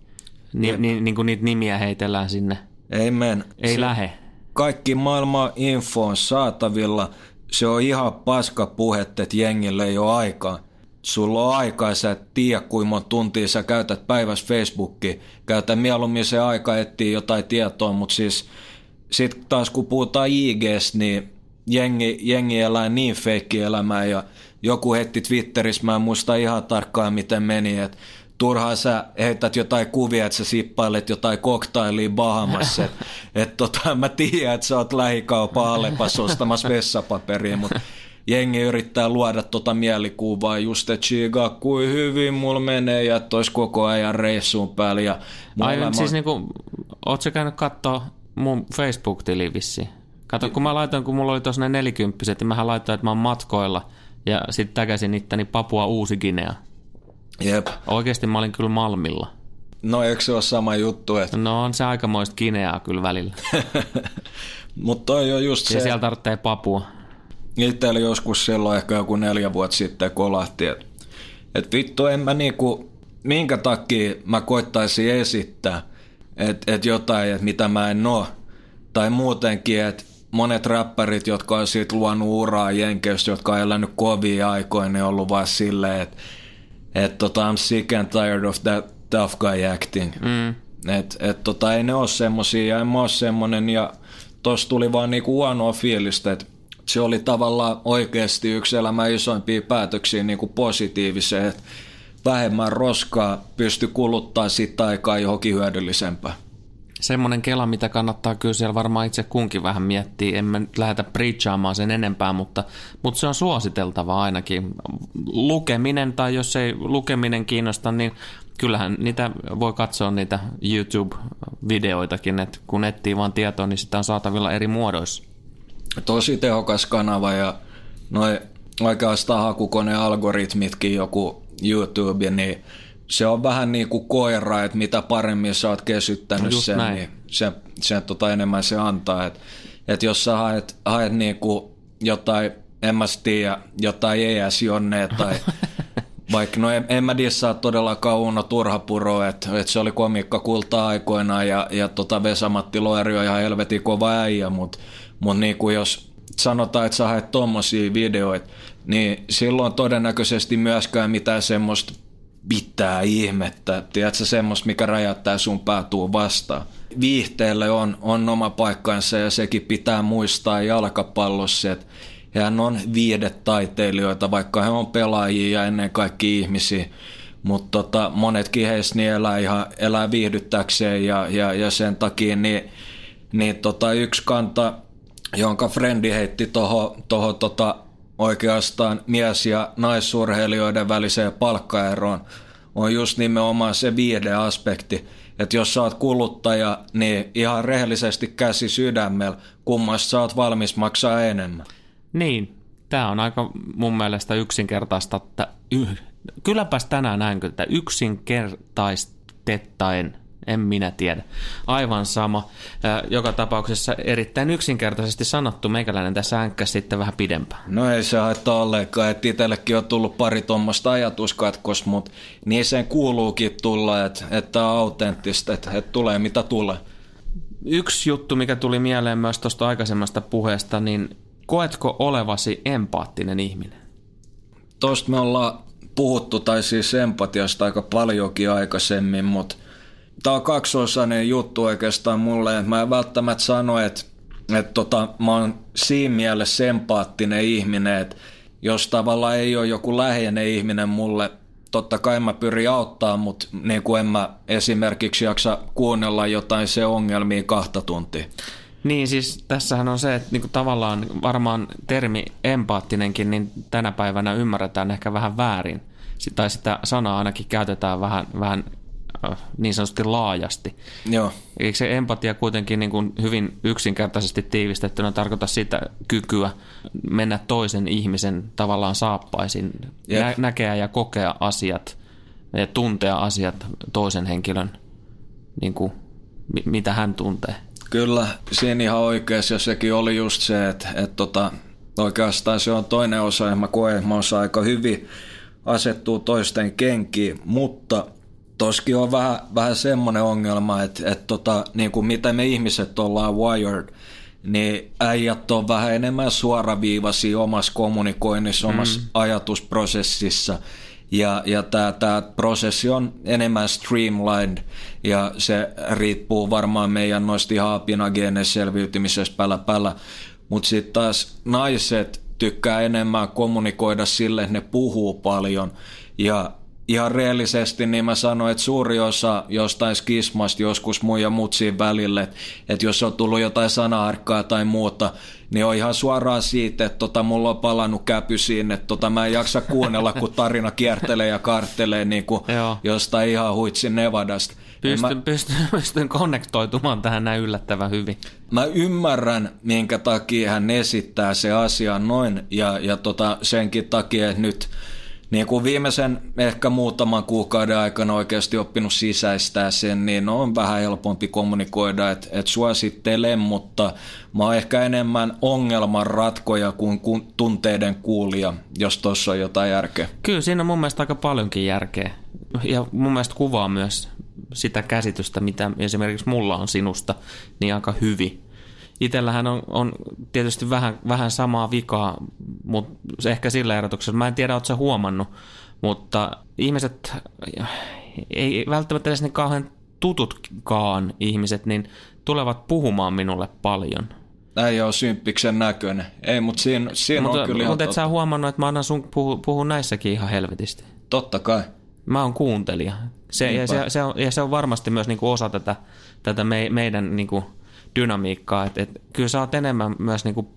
ni, ni, niin kuin niitä nimiä heitellään sinne. Ei men. Ei Se, lähe. Kaikki maailman info on saatavilla – se on ihan paska puhetta, että jengille ei ole aikaa. Sulla on aikaa, sä et tiedä kuinka monta tuntia sä käytät päivässä Facebookia. Käytä mieluummin se aika etsiä jotain tietoa, mutta siis sitten taas kun puhutaan IGstä, niin jengi, jengi elää niin feikki elämää ja joku hetti Twitterissä, mä en muista ihan tarkkaan miten meni, että turhaan sä heität jotain kuvia, että sä sippailet jotain koktailia Bahamassa. Että *laughs* et tota, mä tiedän, että sä oot lähikaupan Alepassa ostamassa vessapaperia, mutta jengi yrittää luoda tota mielikuvaa just, että chiga, kuin hyvin mulla menee ja että koko ajan reissuun päällä. Ja Ai, elämä... siis niinku, oot sä käynyt katsoa mun Facebook-tili vissiin? Kato, kun mä laitoin, kun mulla oli tuossa ne nelikymppiset, niin mähän laitoin, että mä oon matkoilla ja sitten täkäsin itteni Papua Uusi-Guinea. Jep. Oikeasti mä olin kyllä Malmilla. No eikö se ole sama juttu? Että... No on se aikamoista kineaa kyllä välillä. *laughs* Mutta toi on just ja se... Ja siellä tarvitsee papua. Itsellä joskus silloin ehkä joku neljä vuotta sitten kolahti, että et vittu en mä niinku, minkä takia mä koittaisin esittää, että et jotain, että mitä mä en oo. Tai muutenkin, että monet räppärit, jotka on siitä luonut uraa Jenkeissä, jotka on elänyt kovia aikoina, ne on ollut vaan silleen, että et, tota, I'm sick and tired of that tough guy acting. Mm. Et, et, tota, ei ne ole semmosia ja en mä ole semmonen ja tossa tuli vaan niinku huonoa fiilistä, että se oli tavallaan oikeasti yksi elämän isoimpia päätöksiä niinku positiiviseen, että vähemmän roskaa pysty kuluttaa sitä aikaa johonkin hyödyllisempään. Semmoinen kela, mitä kannattaa kyllä siellä varmaan itse kunkin vähän miettiä. En mä nyt lähdetä preachaamaan sen enempää, mutta, mutta se on suositeltava ainakin. Lukeminen tai jos ei lukeminen kiinnosta, niin kyllähän niitä voi katsoa niitä YouTube-videoitakin, että kun etsii vaan tietoa, niin sitä on saatavilla eri muodoissa. Tosi tehokas kanava ja noin oikeastaan hakukone algoritmitkin joku YouTube, niin se on vähän niin kuin koira, että mitä paremmin sä oot kesyttänyt No sen, näin. niin se, se tota enemmän se antaa. Että et jos sä haet, haet niin kuin jotain, en mä tiedä, jotain ES Jonne tai *laughs* vaikka, no en, en mä dissaa todellakaan Uno Turhapuro, että et se oli komiikka kulta aikoinaan ja, ja tota Vesamatti Loeri on ihan helvetin kova äijä, mutta mut niin kuin jos sanotaan, että sä haet tommosia videoita, niin silloin todennäköisesti myöskään mitään semmoista pitää ihmettä, tiedätkö, semmoista, mikä räjäyttää sun päätuun vastaan. Viihteelle on, on oma paikkansa ja sekin pitää muistaa jalkapallossa, että hän on viidetaiteilijoita, vaikka he on pelaajia ja ennen kaikkea ihmisiä, mutta tota, monetkin heistä niin elää, ihan, elää viihdyttäkseen ja, ja, ja sen takia niin, niin tota, yksi kanta, jonka frendi heitti tuohon toho, tota, oikeastaan mies- ja naisurheilijoiden väliseen palkkaeroon, on just nimenomaan se viihdeaspekti. Että jos sä oot kuluttaja, niin ihan rehellisesti käsi sydämellä, kummasta sä oot valmis maksaa enemmän. Niin, tämä on aika mun mielestä yksinkertaista, että yh, kylläpäs tänään näin, että yksinkertaistettaen, en minä tiedä. Aivan sama. Joka tapauksessa erittäin yksinkertaisesti sanottu, meikäläinen tässä änkkäsi sitten vähän pidempään. No ei se haittaa ollenkaan, että itsellekin on tullut pari tuommoista ajatuskatkos, mutta niin sen kuuluukin tulla, että, että on autenttista, että, että tulee mitä tulee. Yksi juttu, mikä tuli mieleen myös tuosta aikaisemmasta puheesta, niin koetko olevasi empaattinen ihminen? Tuosta me ollaan puhuttu, tai siis empatiasta aika paljonkin aikaisemmin, mutta tämä on kaksiosainen juttu oikeastaan mulle, mä en välttämättä sano, että, että tota, mä oon siinä mielessä empaattinen ihminen, että jos tavallaan ei ole joku läheinen ihminen mulle, totta kai mä pyrin auttaa, mutta niin kuin en mä esimerkiksi jaksa kuunnella jotain se ongelmia kahta tuntia. Niin, siis tässähän on se, että niinku tavallaan varmaan termi empaattinenkin, niin tänä päivänä ymmärretään ehkä vähän väärin. Tai sitä sanaa ainakin käytetään vähän, vähän äh, niin sanotusti laajasti. Joo. Eikö se empatia kuitenkin niin kuin hyvin yksinkertaisesti tiivistettynä tarkoita sitä kykyä mennä toisen ihmisen tavallaan saappaisiin, Jep. nä- näkeä ja kokea asiat ja tuntea asiat toisen henkilön, niin kuin, mi- mitä hän tuntee. Kyllä, siinä ihan oikeassa ja sekin oli just se, että, että tota, oikeastaan se on toinen osa ja mä koen, että mä osaan aika hyvin asettuu toisten kenkiin, mutta toskin on vähän, vähän semmoinen ongelma, että, että tota, niin kuin mitä me ihmiset ollaan wired, niin äijät on vähän enemmän suoraviivaisia omassa kommunikoinnissa, omassa ajatusprosessissa. Ja, ja tämä prosessi on enemmän streamlined ja se riippuu varmaan meidän noista ihan apinageeneista selviytymisestä pälä pälä. Mutta sitten taas naiset tykkää enemmän kommunikoida sille, että ne puhuu paljon ja ihan reellisesti niin mä sanoin, että suuri osa jostain skismasta joskus mun ja mutsin välille, että jos on tullut jotain sanaharkkaa tai muuta, niin on ihan suoraan siitä, että tota, mulla on palannut käpysiin, että tota, mä en jaksa kuunnella, kun tarina kiertelee ja kartelee niin kuin jostain ihan huitsin Nevadasta. En Mä, Pystyn, *laughs* pystyn, pystyn konnektoitumaan tähän näin yllättävän hyvin. mä ymmärrän, minkä takia hän esittää se asia noin, ja, ja tota, senkin takia, että nyt niin kuin viimeisen ehkä muutaman kuukauden aikana oikeasti oppinut sisäistää sen, niin on vähän helpompi kommunikoida, että et suosittelen, mutta mä oon ehkä enemmän ongelman ratkoja kuin kun tunteiden kuulija, jos tuossa on jotain järkeä. Kyllä siinä on mun mielestä aika paljonkin järkeä. Ja mun mielestä kuvaa myös sitä käsitystä, mitä esimerkiksi mulla on sinusta, niin aika hyvin. Itellähän on, on tietysti vähän, vähän samaa vikaa, mutta ehkä sillä erotuksella. Mä en tiedä, ootko sä huomannut, mutta ihmiset, ei välttämättä edes ne kauhean tututkaan ihmiset, niin tulevat puhumaan minulle paljon. Äijä on symppiksen näköinen. Ei, mutta siinä, siinä mutta, on kyllä mutta et sä huomannut, että mä annan sun puhua, puhua näissäkin ihan helvetisti. Totta kai. Mä oon kuuntelija. Se, ja, se, se on, ja se on varmasti myös niinku osa tätä, tätä me, meidän niinku dynamiikkaa. Et, et, kyllä sä oot enemmän myös, niinku,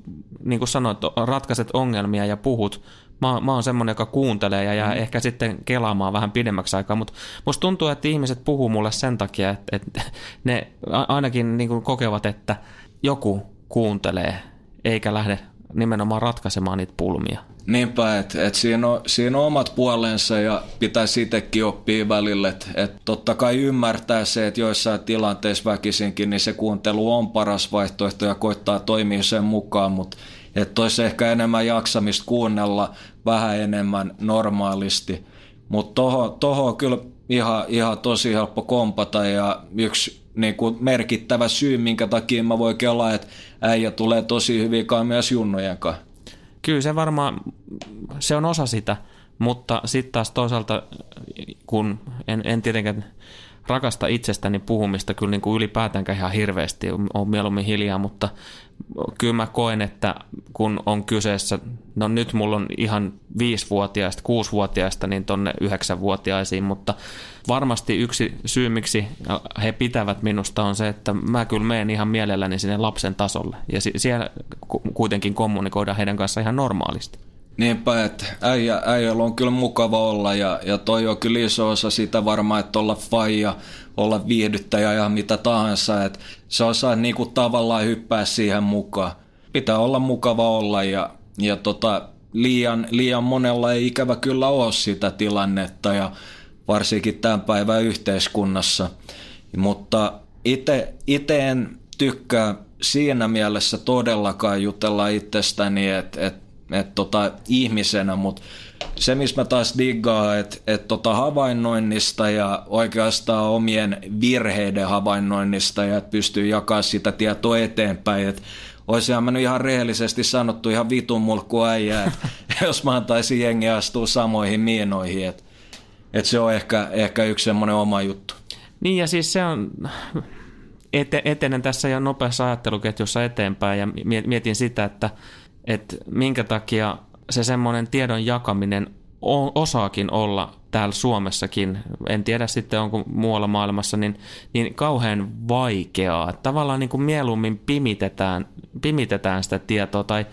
niin kuin sanoit, ratkaiset ongelmia ja puhut. Mä, mä oon semmonen, joka kuuntelee ja jää mm. ehkä sitten kelaamaan vähän pidemmäksi aikaa, mutta musta tuntuu, että ihmiset puhuu mulle sen takia, että, että *laughs* ne ainakin niinku kokevat, että joku kuuntelee eikä lähde nimenomaan ratkaisemaan niitä pulmia. Niinpä, että et siinä, siinä on omat puolensa ja pitäisi itsekin oppia välillä. Että et totta kai ymmärtää se, että joissain tilanteissa väkisinkin niin se kuuntelu on paras vaihtoehto ja koittaa toimia sen mukaan, mutta että olisi ehkä enemmän jaksamista kuunnella vähän enemmän normaalisti. Mutta toho, toho on kyllä ihan, ihan tosi helppo kompata ja yksi niin kuin merkittävä syy, minkä takia mä voin kelaa, että äijä tulee tosi hyvin kai myös junnojen kanssa. Kyllä se varmaan, se on osa sitä, mutta sitten taas toisaalta, kun en, en tietenkään rakasta itsestäni puhumista kyllä niin kuin ylipäätäänkään ihan hirveästi, on mieluummin hiljaa, mutta kyllä mä koen, että kun on kyseessä, no nyt mulla on ihan viisivuotiaista, kuusivuotiaista, niin tonne yhdeksänvuotiaisiin, mutta varmasti yksi syy, miksi he pitävät minusta on se, että mä kyllä menen ihan mielelläni sinne lapsen tasolle ja si- siellä ku- kuitenkin kommunikoidaan heidän kanssaan ihan normaalisti. Niinpä, että äijä, äijällä on kyllä mukava olla ja, ja toi on kyllä iso osa sitä varmaan, että olla faija, olla viihdyttäjä ja mitä tahansa, että se osaa niinku tavallaan hyppää siihen mukaan. Pitää olla mukava olla ja, ja tota, liian, liian monella ei ikävä kyllä ole sitä tilannetta ja varsinkin tämän päivän yhteiskunnassa. Mutta itse en tykkää siinä mielessä todellakaan jutella itsestäni, että et, et tota, ihmisenä, mutta se, missä mä taas diggaan, että et tota havainnoinnista ja oikeastaan omien virheiden havainnoinnista ja että pystyy jakaa sitä tietoa eteenpäin, että Oisihan mä nyt ihan rehellisesti sanottu ihan vitun mulkku äijä, *laughs* jos mä antaisin jengi astua samoihin miinoihin, että et se on ehkä, ehkä yksi semmoinen oma juttu. Niin ja siis se on, ete, etenen tässä jo nopeassa ajatteluketjussa eteenpäin ja mie- mietin sitä, että, että minkä takia se semmoinen tiedon jakaminen osaakin olla täällä Suomessakin, en tiedä sitten onko muualla maailmassa, niin, niin kauhean vaikeaa. Tavallaan niin kuin mieluummin pimitetään, pimitetään sitä tietoa tai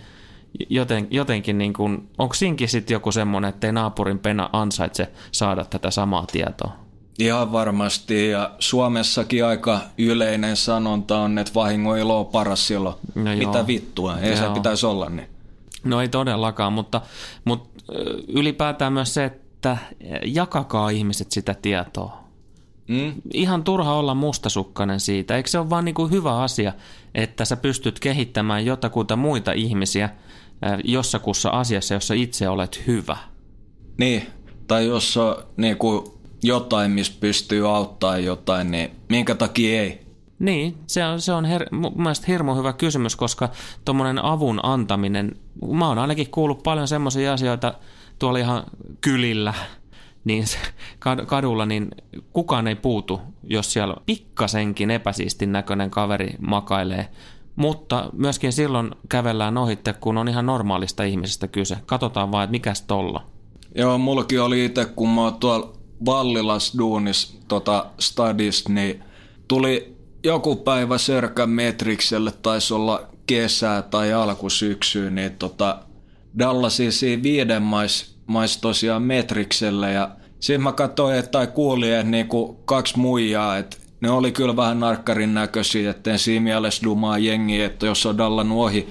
joten, jotenkin, niin kuin, onko siinkin sitten joku semmoinen, että ei naapurin pena ansaitse saada tätä samaa tietoa? Ihan varmasti, ja Suomessakin aika yleinen sanonta on, että vahingon ilo on paras silloin. No joo. Mitä vittua, ei se Joo. pitäisi olla niin. No ei todellakaan, mutta, mutta ylipäätään myös se, että jakakaa ihmiset sitä tietoa. Mm? Ihan turha olla mustasukkainen siitä. Eikö se ole vaan niin kuin hyvä asia, että sä pystyt kehittämään jotakuta muita ihmisiä jossakussa asiassa, jossa itse olet hyvä? Niin, tai jos on niin kuin jotain, missä pystyy auttaa jotain, niin minkä takia ei? Niin, se on, se on her, mun mielestä hirmu hyvä kysymys, koska tuommoinen avun antaminen, mä oon ainakin kuullut paljon semmoisia asioita tuolla ihan kylillä, *laughs* niin kadulla, niin kukaan ei puutu, jos siellä pikkasenkin epäsiistin näköinen kaveri makailee. Mutta myöskin silloin kävellään ohitte, kun on ihan normaalista ihmisestä kyse. Katsotaan vaan, että mikäs tolla. Joo, mullakin oli itse, kun mä oon tuolla Vallilas duunis tota stadis, niin tuli joku päivä Sörkän Metrikselle, taisi olla kesää tai alkusyksyä, niin tota Dallasin siinä viiden mais, mais tosiaan Metrikselle ja siinä mä katsoin, että tai kuulin, että niinku kaksi muijaa, että ne oli kyllä vähän narkkarin näköisiä, etten siinä mielessä dumaa jengiä, että jos on dallannut ohi,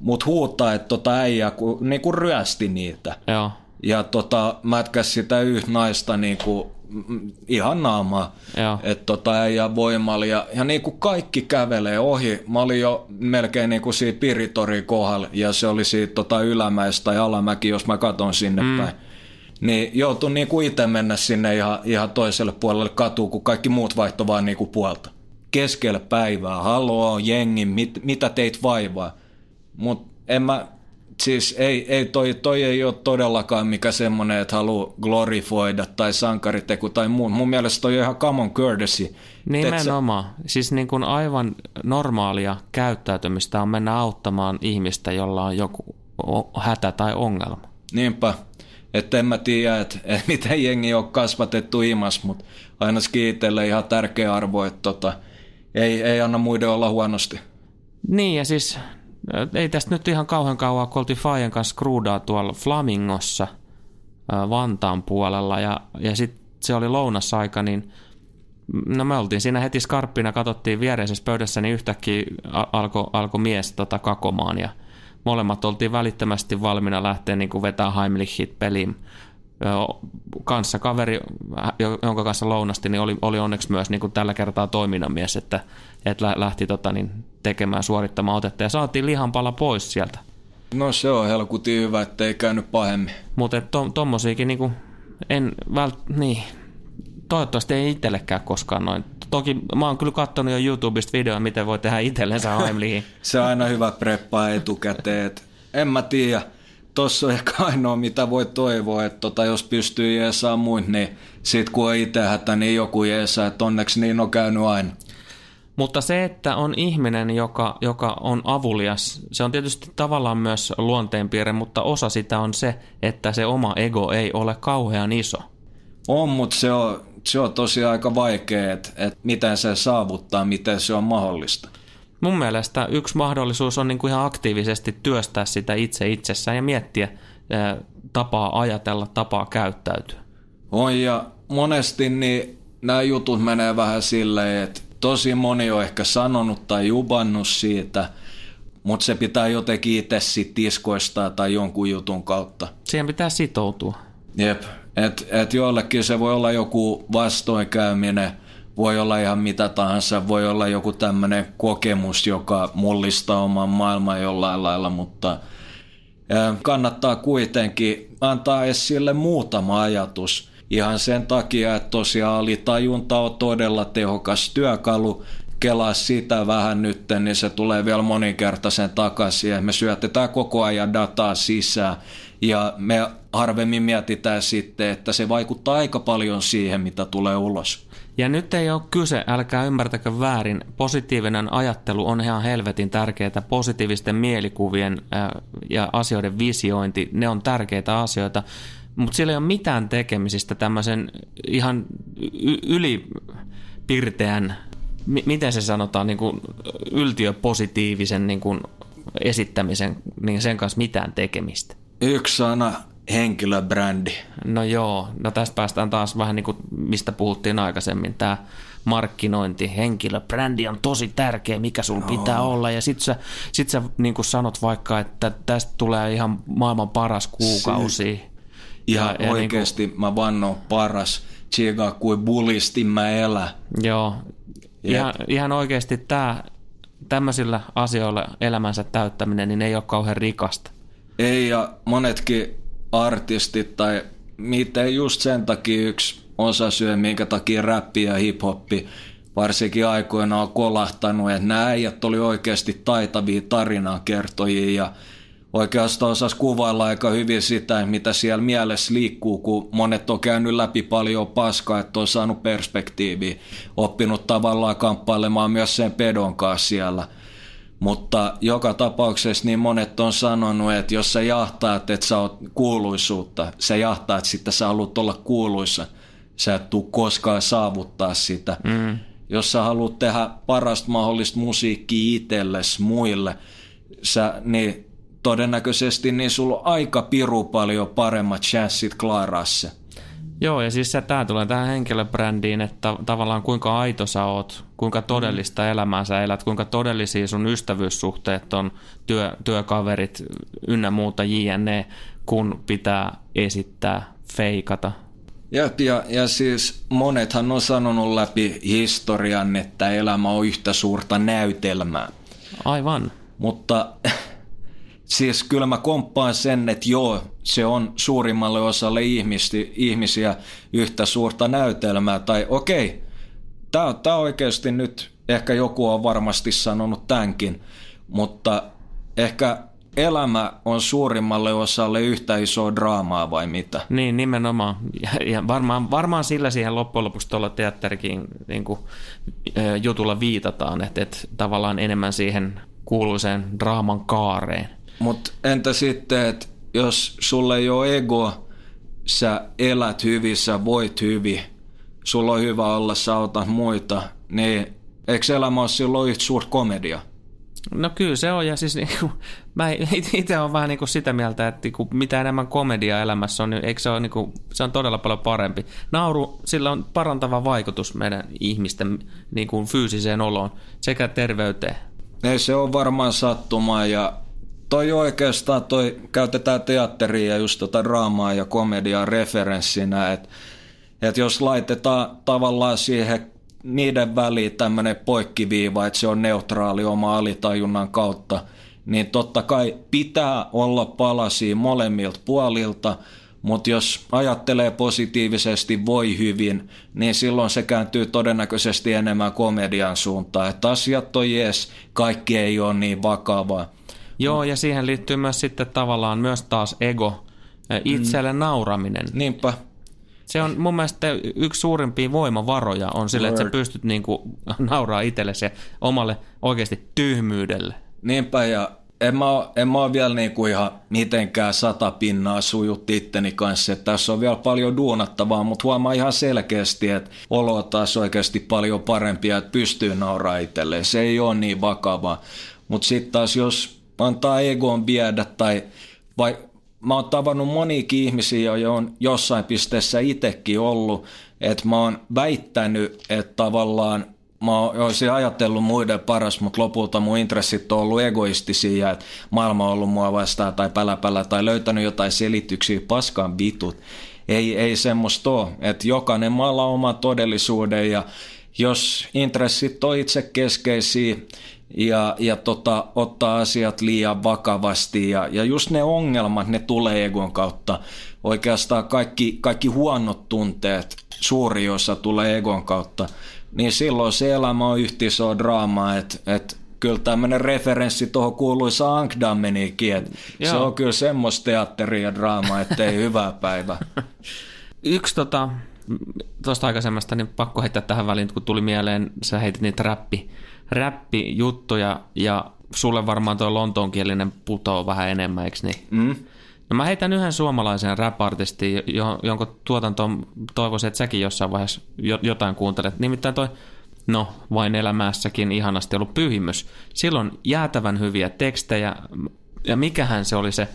mut huutaa, että tota äijä ku, niinku ryösti niitä. Joo, ja tota, mätkäs sitä yhtä naista niinku, mm, ihan naamaa. Että tota, äijä voimalla ja, ja niinku kaikki kävelee ohi. Mä olin jo melkein niinku siitä Piritori kohdalla ja se oli siitä tota ylämäistä tai alamäki, jos mä katon sinne mm. päin. Niin joutui niinku itse mennä sinne ihan, ihan toiselle puolelle katua, kun kaikki muut vaihto vaan niinku puolta. keskellä päivää, haloo jengi, mit, mitä teit vaivaa. Mutta en mä, siis ei, ei toi, toi ei ole todellakaan mikä semmoinen, että haluaa glorifoida tai sankariteku tai muu. Mun mielestä toi on ihan common courtesy. Nimenomaan. Siis niin kuin aivan normaalia käyttäytymistä on mennä auttamaan ihmistä, jolla on joku hätä tai ongelma. Niinpä. Että en mä tiedä, että, *laughs* miten jengi on kasvatettu imas, mutta ainakin itselle ihan tärkeä arvo, että tota, ei, ei anna muiden olla huonosti. Niin ja siis ei tästä nyt ihan kauhean kauan, kun oltiin Fajan kanssa kruudaa tuolla Flamingossa Vantaan puolella ja, ja sitten se oli lounasaika, niin no me oltiin siinä heti skarppina, katsottiin viereisessä pöydässä, niin yhtäkkiä alkoi alko mies tota kakomaan ja molemmat oltiin välittömästi valmiina lähteä niin kuin vetää Heimlichit peliin. Kanssa kaveri, jonka kanssa lounasti, niin oli, oli onneksi myös niin kuin tällä kertaa toiminnanmies, että, että lähti tota, niin, tekemään suorittamaan otetta ja saatiin lihanpala pois sieltä. No se on helkutin hyvä, ettei käynyt pahemmin. Mutta to, tommosiakin niinku, en vält, niin, toivottavasti ei itsellekään koskaan noin. Toki mä oon kyllä katsonut jo YouTubesta videoa, miten voi tehdä itsellensä *laughs* Heimliin. se on aina hyvä preppaa etukäteen. Et en mä tiedä. Tossa on ehkä ainoa, mitä voi toivoa, että tota, jos pystyy jeesaa muut, niin sit kun on itse hätä, niin joku jeesaa, että onneksi niin on käynyt aina. Mutta se, että on ihminen, joka, joka on avulias, se on tietysti tavallaan myös luonteenpiirre, mutta osa sitä on se, että se oma ego ei ole kauhean iso. On, mutta se on, se on tosi aika vaikea, että, että miten se saavuttaa, miten se on mahdollista. Mun mielestä yksi mahdollisuus on niin kuin ihan aktiivisesti työstää sitä itse itsessään ja miettiä tapaa ajatella, tapaa käyttäytyä. On ja monesti niin nämä jutut menee vähän silleen, että tosi moni on ehkä sanonut tai jubannut siitä, mutta se pitää jotenkin itse sitten iskoistaa tai jonkun jutun kautta. Siihen pitää sitoutua. Jep, että et joillekin se voi olla joku vastoinkäyminen, voi olla ihan mitä tahansa, voi olla joku tämmöinen kokemus, joka mullistaa oman maailman jollain lailla, mutta kannattaa kuitenkin antaa edes sille muutama ajatus – Ihan sen takia, että tosiaan alitajunta on todella tehokas työkalu. Kelaa sitä vähän nyt, niin se tulee vielä moninkertaisen takaisin ja me syötetään koko ajan dataa sisään. Ja me harvemmin mietitään sitten, että se vaikuttaa aika paljon siihen, mitä tulee ulos. Ja nyt ei ole kyse, älkää ymmärtäkö väärin, positiivinen ajattelu on ihan helvetin tärkeää, positiivisten mielikuvien ja asioiden visiointi, ne on tärkeitä asioita, mutta sillä ei ole mitään tekemisistä tämmöisen ihan ylipirteän, m- miten se sanotaan, niin kuin yltiöpositiivisen niin kuin esittämisen, niin sen kanssa mitään tekemistä. Yksi sana, henkilöbrändi. No joo, no tästä päästään taas vähän niin kuin mistä puhuttiin aikaisemmin, tämä markkinointi, henkilöbrändi on tosi tärkeä, mikä sulla no. pitää olla. Ja sit sä, sit sä niin sanot vaikka, että tästä tulee ihan maailman paras kuukausi. Si- Ihan ja, oikeasti niin kuin, mä vannon paras chiga kuin bullisti mä elä. Joo, ihan, ihan oikeasti tämä tämmöisillä asioilla elämänsä täyttäminen niin ei ole kauhean rikasta. Ei, ja monetkin artistit tai miten just sen takia yksi osa syö, minkä takia räppi ja hiphoppi varsinkin aikoina on kolahtanut, että nämä äijät oli oikeasti taitavia tarinaa kertojia ja oikeastaan osasi kuvailla aika hyvin sitä, mitä siellä mielessä liikkuu, kun monet on käynyt läpi paljon paskaa, että on saanut perspektiiviä, oppinut tavallaan kamppailemaan myös sen pedon kanssa siellä. Mutta joka tapauksessa niin monet on sanonut, että jos sä jahtaat, että sä oot kuuluisuutta, sä jahtaat sitä, sä haluat olla kuuluissa, sä et tuu koskaan saavuttaa sitä. Mm. Jos sä haluat tehdä parasta mahdollista musiikkia itsellesi, muille, sä, niin todennäköisesti niin sulla on aika piru paljon paremmat chanssit klaaraa se. Joo, ja siis se, tämä tulee tähän henkilöbrändiin, että tavallaan kuinka aito sä oot, kuinka todellista elämää sä elät, kuinka todellisia sun ystävyyssuhteet on, työ, työkaverit ynnä muuta jne, kun pitää esittää, feikata. Ja, ja, ja siis monethan on sanonut läpi historian, että elämä on yhtä suurta näytelmää. Aivan. Mutta Siis kyllä mä komppaan sen, että joo, se on suurimmalle osalle ihmisi, ihmisiä yhtä suurta näytelmää. Tai okei, tämä on, tää on oikeasti nyt ehkä joku on varmasti sanonut tämänkin, mutta ehkä elämä on suurimmalle osalle yhtä isoa draamaa vai mitä? Niin, nimenomaan. Ja, ja varmaan, varmaan sillä siihen loppujen lopuksi tuolla teatterikin niin kuin, jutulla viitataan, että, että tavallaan enemmän siihen kuuluiseen draaman kaareen. Mutta entä sitten, että jos sulle ei ole ego, sä elät hyvin, sä voit hyvin, sulla on hyvä olla, sä autat muita, niin eikö elämä ole silloin yhtä suuri komedia? No kyllä se on, ja siis niinku, mä *laughs* itse olen vähän niinku sitä mieltä, että niinku, mitä enemmän komedia elämässä on, niin eikö se, ole, niinku, se on todella paljon parempi. Nauru, sillä on parantava vaikutus meidän ihmisten niinku, fyysiseen oloon sekä terveyteen. Ei se on varmaan sattumaa ja toi oikeastaan, toi käytetään teatteria ja just tota draamaa ja komediaa referenssinä, että et jos laitetaan tavallaan siihen niiden väliin tämmöinen poikkiviiva, että se on neutraali oma alitajunnan kautta, niin totta kai pitää olla palasia molemmilta puolilta, mutta jos ajattelee positiivisesti voi hyvin, niin silloin se kääntyy todennäköisesti enemmän komedian suuntaan. Että asiat on jees, kaikki ei ole niin vakavaa. Joo, ja siihen liittyy myös sitten tavallaan myös taas ego, itselle mm. nauraminen. Niinpä. Se on mun mielestä yksi suurimpia voimavaroja on sille, että sä pystyt niinku *laughs* nauraa itsellesi ja omalle oikeasti tyhmyydelle. Niinpä, ja en mä, en mä ole vielä niinku ihan mitenkään sata pinnaa sujut itteni kanssa, että tässä on vielä paljon duunattavaa, mutta huomaa ihan selkeästi, että olo on taas oikeasti paljon parempia, että pystyy nauraa itselleen. Se ei ole niin vakavaa. Mutta sitten taas jos antaa egoon viedä tai vai mä oon tavannut monikin ihmisiä, jo on jossain pisteessä itsekin ollut, että mä oon väittänyt, että tavallaan mä olisin ajatellut muiden paras, mutta lopulta mun intressit on ollut egoistisia, että maailma on ollut mua vastaan tai päläpälä tai löytänyt jotain selityksiä, paskaan vitut. Ei, ei semmoista ole, että jokainen maalla oma todellisuuden ja jos intressit on itse keskeisiä, ja, ja tota, ottaa asiat liian vakavasti. Ja, ja just ne ongelmat, ne tulee egon kautta. Oikeastaan kaikki, kaikki huonot tunteet, suuri osa tulee egon kautta. Niin silloin se elämä on yhtä iso draama, että et kyllä tämmöinen referenssi tuohon kuuluisa Ankdammenikin, että se on kyllä semmoista teatteria ja draamaa, ettei hyvää päivä. *laughs* Yksi tota, tuosta aikaisemmasta, niin pakko heittää tähän väliin, kun tuli mieleen, sä heitit niitä räppi, räppijuttuja ja sulle varmaan tuo lontoonkielinen putoo vähän enemmän, eikö niin? Mm. No mä heitän yhden suomalaisen rap-artistin, jonka tuotanto toivoisin, että säkin jossain vaiheessa jotain kuuntelet. Nimittäin toi, no vain elämässäkin ihanasti ollut pyhimys. Silloin jäätävän hyviä tekstejä, ja mikähän se oli se,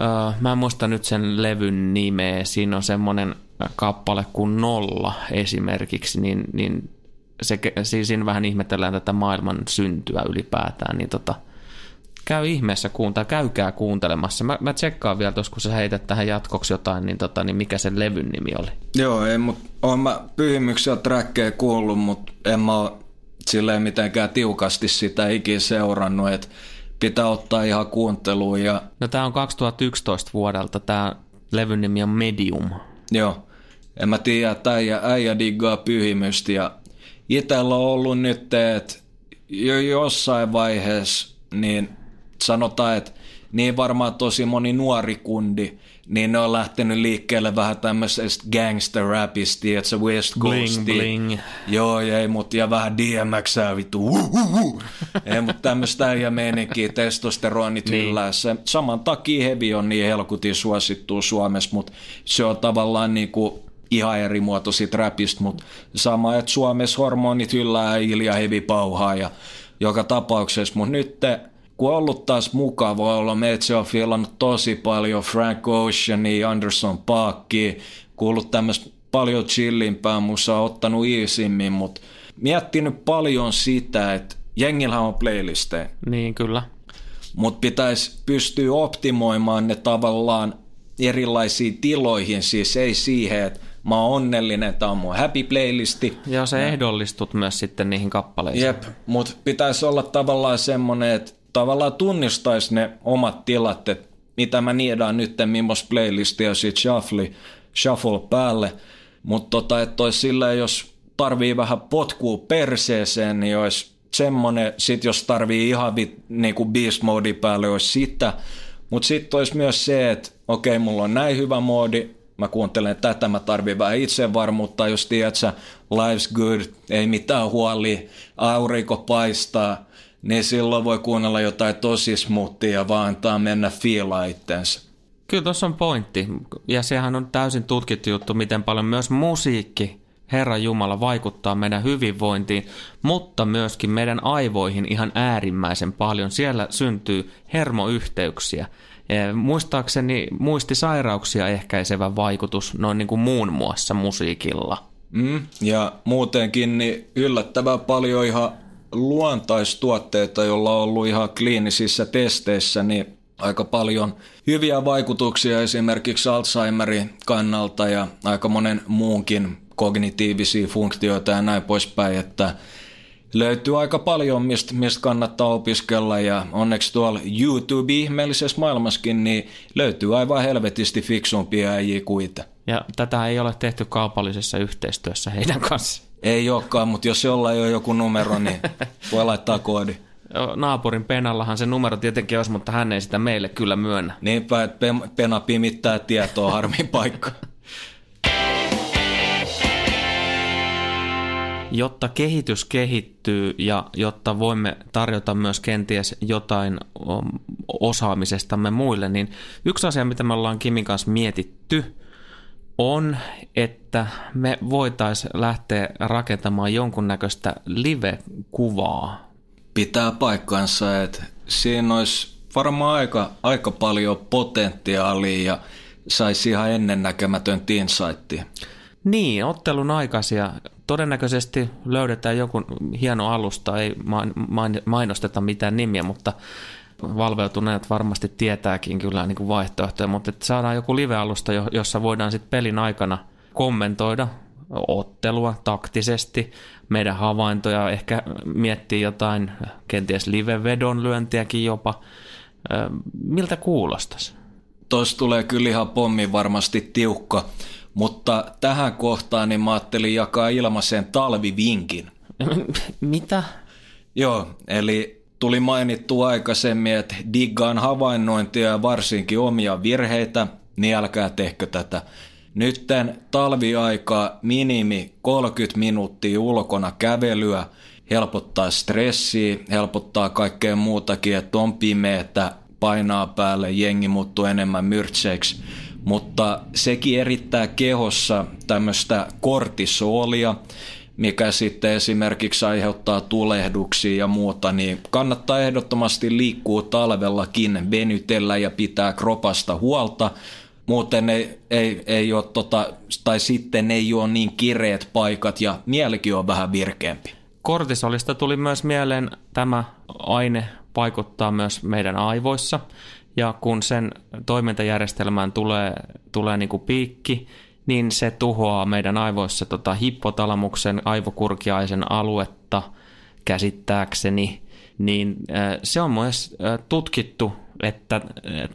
uh, mä en muista nyt sen levyn nimeä, siinä on semmoinen kappale kuin Nolla esimerkiksi, niin, niin se, siis siinä vähän ihmetellään tätä maailman syntyä ylipäätään, niin tota, käy ihmeessä kuuntaa, käykää kuuntelemassa. Mä, mä tsekkaan vielä tuossa, kun sä heität tähän jatkoksi jotain, niin, tota, niin mikä sen levyn nimi oli? Joo, ei, mutta oon mä pyhimyksiä trackeja kuullut, mutta en mä ole silleen mitenkään tiukasti sitä ikinä seurannut, että pitää ottaa ihan kuunteluun. Ja... No tää on 2011 vuodelta, tää levyn nimi on Medium. Joo, en mä tiedä, että äijä, äijä diggaa pyhimystä ja itsellä on ollut nyt, että jo jossain vaiheessa, niin sanotaan, että niin varmaan tosi moni nuori kundi, niin ne on lähtenyt liikkeelle vähän tämmöisestä gangster rapista, että se West Coast. Bling, bling. Joo, ei, mutta ja vähän DMX vittu. Uh, uh, uh. *laughs* ei, mutta tämmöistä äijä meininkiä, testosteronit niin. yllää. Se, saman takia hevi on niin helkutin suosittu Suomessa, mutta se on tavallaan niinku ihan eri muoto sit räpistä, mutta sama, että Suomessa hormonit yllää Ilja Hevi pauhaa ja joka tapauksessa, mutta nyt kun on ollut taas mukava olla, se on filannut tosi paljon Frank Oceania, Anderson Paakkia, kuullut tämmöistä paljon chillimpää musa, ottanut iisimmin, mutta miettinyt paljon sitä, että jengillä on playlisteja. Niin, kyllä. Mutta pitäisi pystyä optimoimaan ne tavallaan erilaisiin tiloihin, siis ei siihen, että mä oon onnellinen, että on mun happy playlisti. Ja se ehdollistut myös sitten niihin kappaleisiin. Jep, mutta pitäisi olla tavallaan semmoinen, että tavallaan tunnistaisi ne omat tilat, että mitä mä niedaan nyt, millaista playlistia sit shuffle, shuffle päälle. Mutta tota, että olisi silleen, jos tarvii vähän potkua perseeseen, niin olisi semmoinen, sit jos tarvii ihan vit, niin kuin beast mode päälle, olisi sitä. Mutta sitten olisi myös se, että okei, mulla on näin hyvä moodi, mä kuuntelen tätä, mä tarvin vähän itsevarmuutta, jos tiedät sä, life's good, ei mitään huoli, aurinko paistaa, niin silloin voi kuunnella jotain tosi smoothia ja vaan antaa mennä fiilaa itsensä. Kyllä tuossa on pointti. Ja sehän on täysin tutkittu juttu, miten paljon myös musiikki, Herra Jumala, vaikuttaa meidän hyvinvointiin, mutta myöskin meidän aivoihin ihan äärimmäisen paljon. Siellä syntyy hermoyhteyksiä. Muistaakseni muistisairauksia ehkäisevä vaikutus noin niin kuin muun muassa musiikilla. Mm, ja muutenkin niin yllättävän paljon ihan luontaistuotteita, joilla on ollut ihan kliinisissä testeissä, niin aika paljon hyviä vaikutuksia esimerkiksi Alzheimerin kannalta ja aika monen muunkin kognitiivisia funktioita ja näin poispäin, että löytyy aika paljon, mistä, mistä kannattaa opiskella ja onneksi tuolla YouTube-ihmeellisessä maailmassakin niin löytyy aivan helvetisti fiksumpia äijiä kuin Ja tätä ei ole tehty kaupallisessa yhteistyössä heidän kanssa. Ei olekaan, mutta jos jollain on joku numero, niin *laughs* voi laittaa koodi. Naapurin Penallahan se numero tietenkin olisi, mutta hän ei sitä meille kyllä myönnä. Niinpä, että Pena pimittää tietoa harmin paikka. *laughs* Jotta kehitys kehittyy ja jotta voimme tarjota myös kenties jotain osaamisestamme muille, niin yksi asia, mitä me ollaan Kimin kanssa mietitty – on, että me voitaisiin lähteä rakentamaan jonkunnäköistä live-kuvaa. Pitää paikkansa, että siinä olisi varmaan aika, aika paljon potentiaalia ja saisi ihan ennennäkemätön insightia. Niin, ottelun aikaisia. Todennäköisesti löydetään joku hieno alusta, ei mainosteta mitään nimiä, mutta valveutuneet varmasti tietääkin kyllä niin kuin vaihtoehtoja, mutta että saadaan joku live-alusta, jossa voidaan sitten pelin aikana kommentoida ottelua taktisesti, meidän havaintoja, ehkä miettiä jotain kenties live-vedon lyöntiäkin jopa. Miltä kuulostaisi? Tuossa tulee kyllä ihan pommi varmasti tiukka, mutta tähän kohtaan niin mä ajattelin jakaa ilmaisen talvivinkin. *laughs* Mitä? Joo, eli Tuli mainittu aikaisemmin, että diggaan havainnointia ja varsinkin omia virheitä, niin älkää tehkö tätä. Nytten talviaika minimi 30 minuuttia ulkona kävelyä helpottaa stressiä, helpottaa kaikkea muutakin, että on pimeätä, painaa päälle, jengi muuttuu enemmän myrtseiksi. Mutta sekin erittää kehossa tämmöistä kortisolia, mikä sitten esimerkiksi aiheuttaa tulehduksia ja muuta, niin kannattaa ehdottomasti liikkua talvellakin, venytellä ja pitää kropasta huolta. Muuten ei, ei, ei ole tota, tai sitten ei ole niin kireet paikat ja mielikin on vähän virkeämpi. Kortisolista tuli myös mieleen tämä aine vaikuttaa myös meidän aivoissa ja kun sen toimintajärjestelmään tulee, tulee niin kuin piikki, niin se tuhoaa meidän aivoissa tota hippotalamuksen aivokurkiaisen aluetta käsittääkseni, niin se on myös tutkittu, että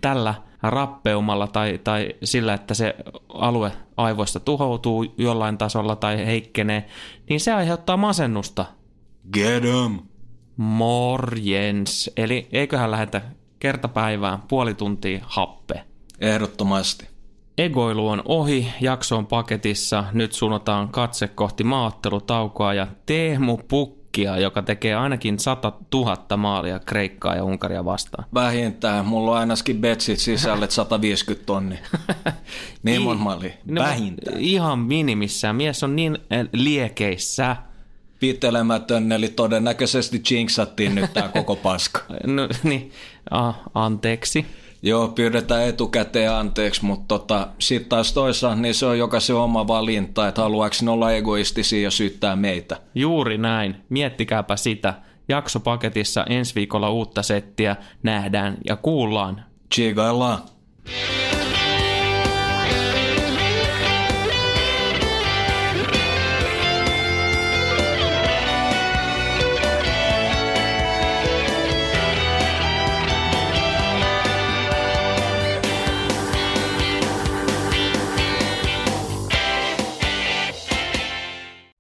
tällä rappeumalla tai, tai sillä, että se alue aivoista tuhoutuu jollain tasolla tai heikkenee, niin se aiheuttaa masennusta. Get em. Morjens. Eli eiköhän lähetä kertapäivään puoli tuntia happe. Ehdottomasti. Egoilu on ohi, jakso on paketissa, nyt suunnataan katse kohti maattelutaukoa ja Teemu Pukkia, joka tekee ainakin 100 000 maalia Kreikkaa ja Unkaria vastaan. Vähintään, mulla on ainakin betsit sisälle 150 tonni. *laughs* niin mon maali, no, vähintään. Ihan minimissään, mies on niin liekeissä. Pitelemätön, eli todennäköisesti jinxattiin nyt tää koko paska. *laughs* no niin, a, anteeksi. Joo, pyydetään etukäteen anteeksi, mutta tota, sitten taas toisaalta niin se on jokaisen oma valinta, että haluaako ne olla egoistisia ja syyttää meitä. Juuri näin. Miettikääpä sitä. Jaksopaketissa ensi viikolla uutta settiä nähdään ja kuullaan. Tsigaillaan.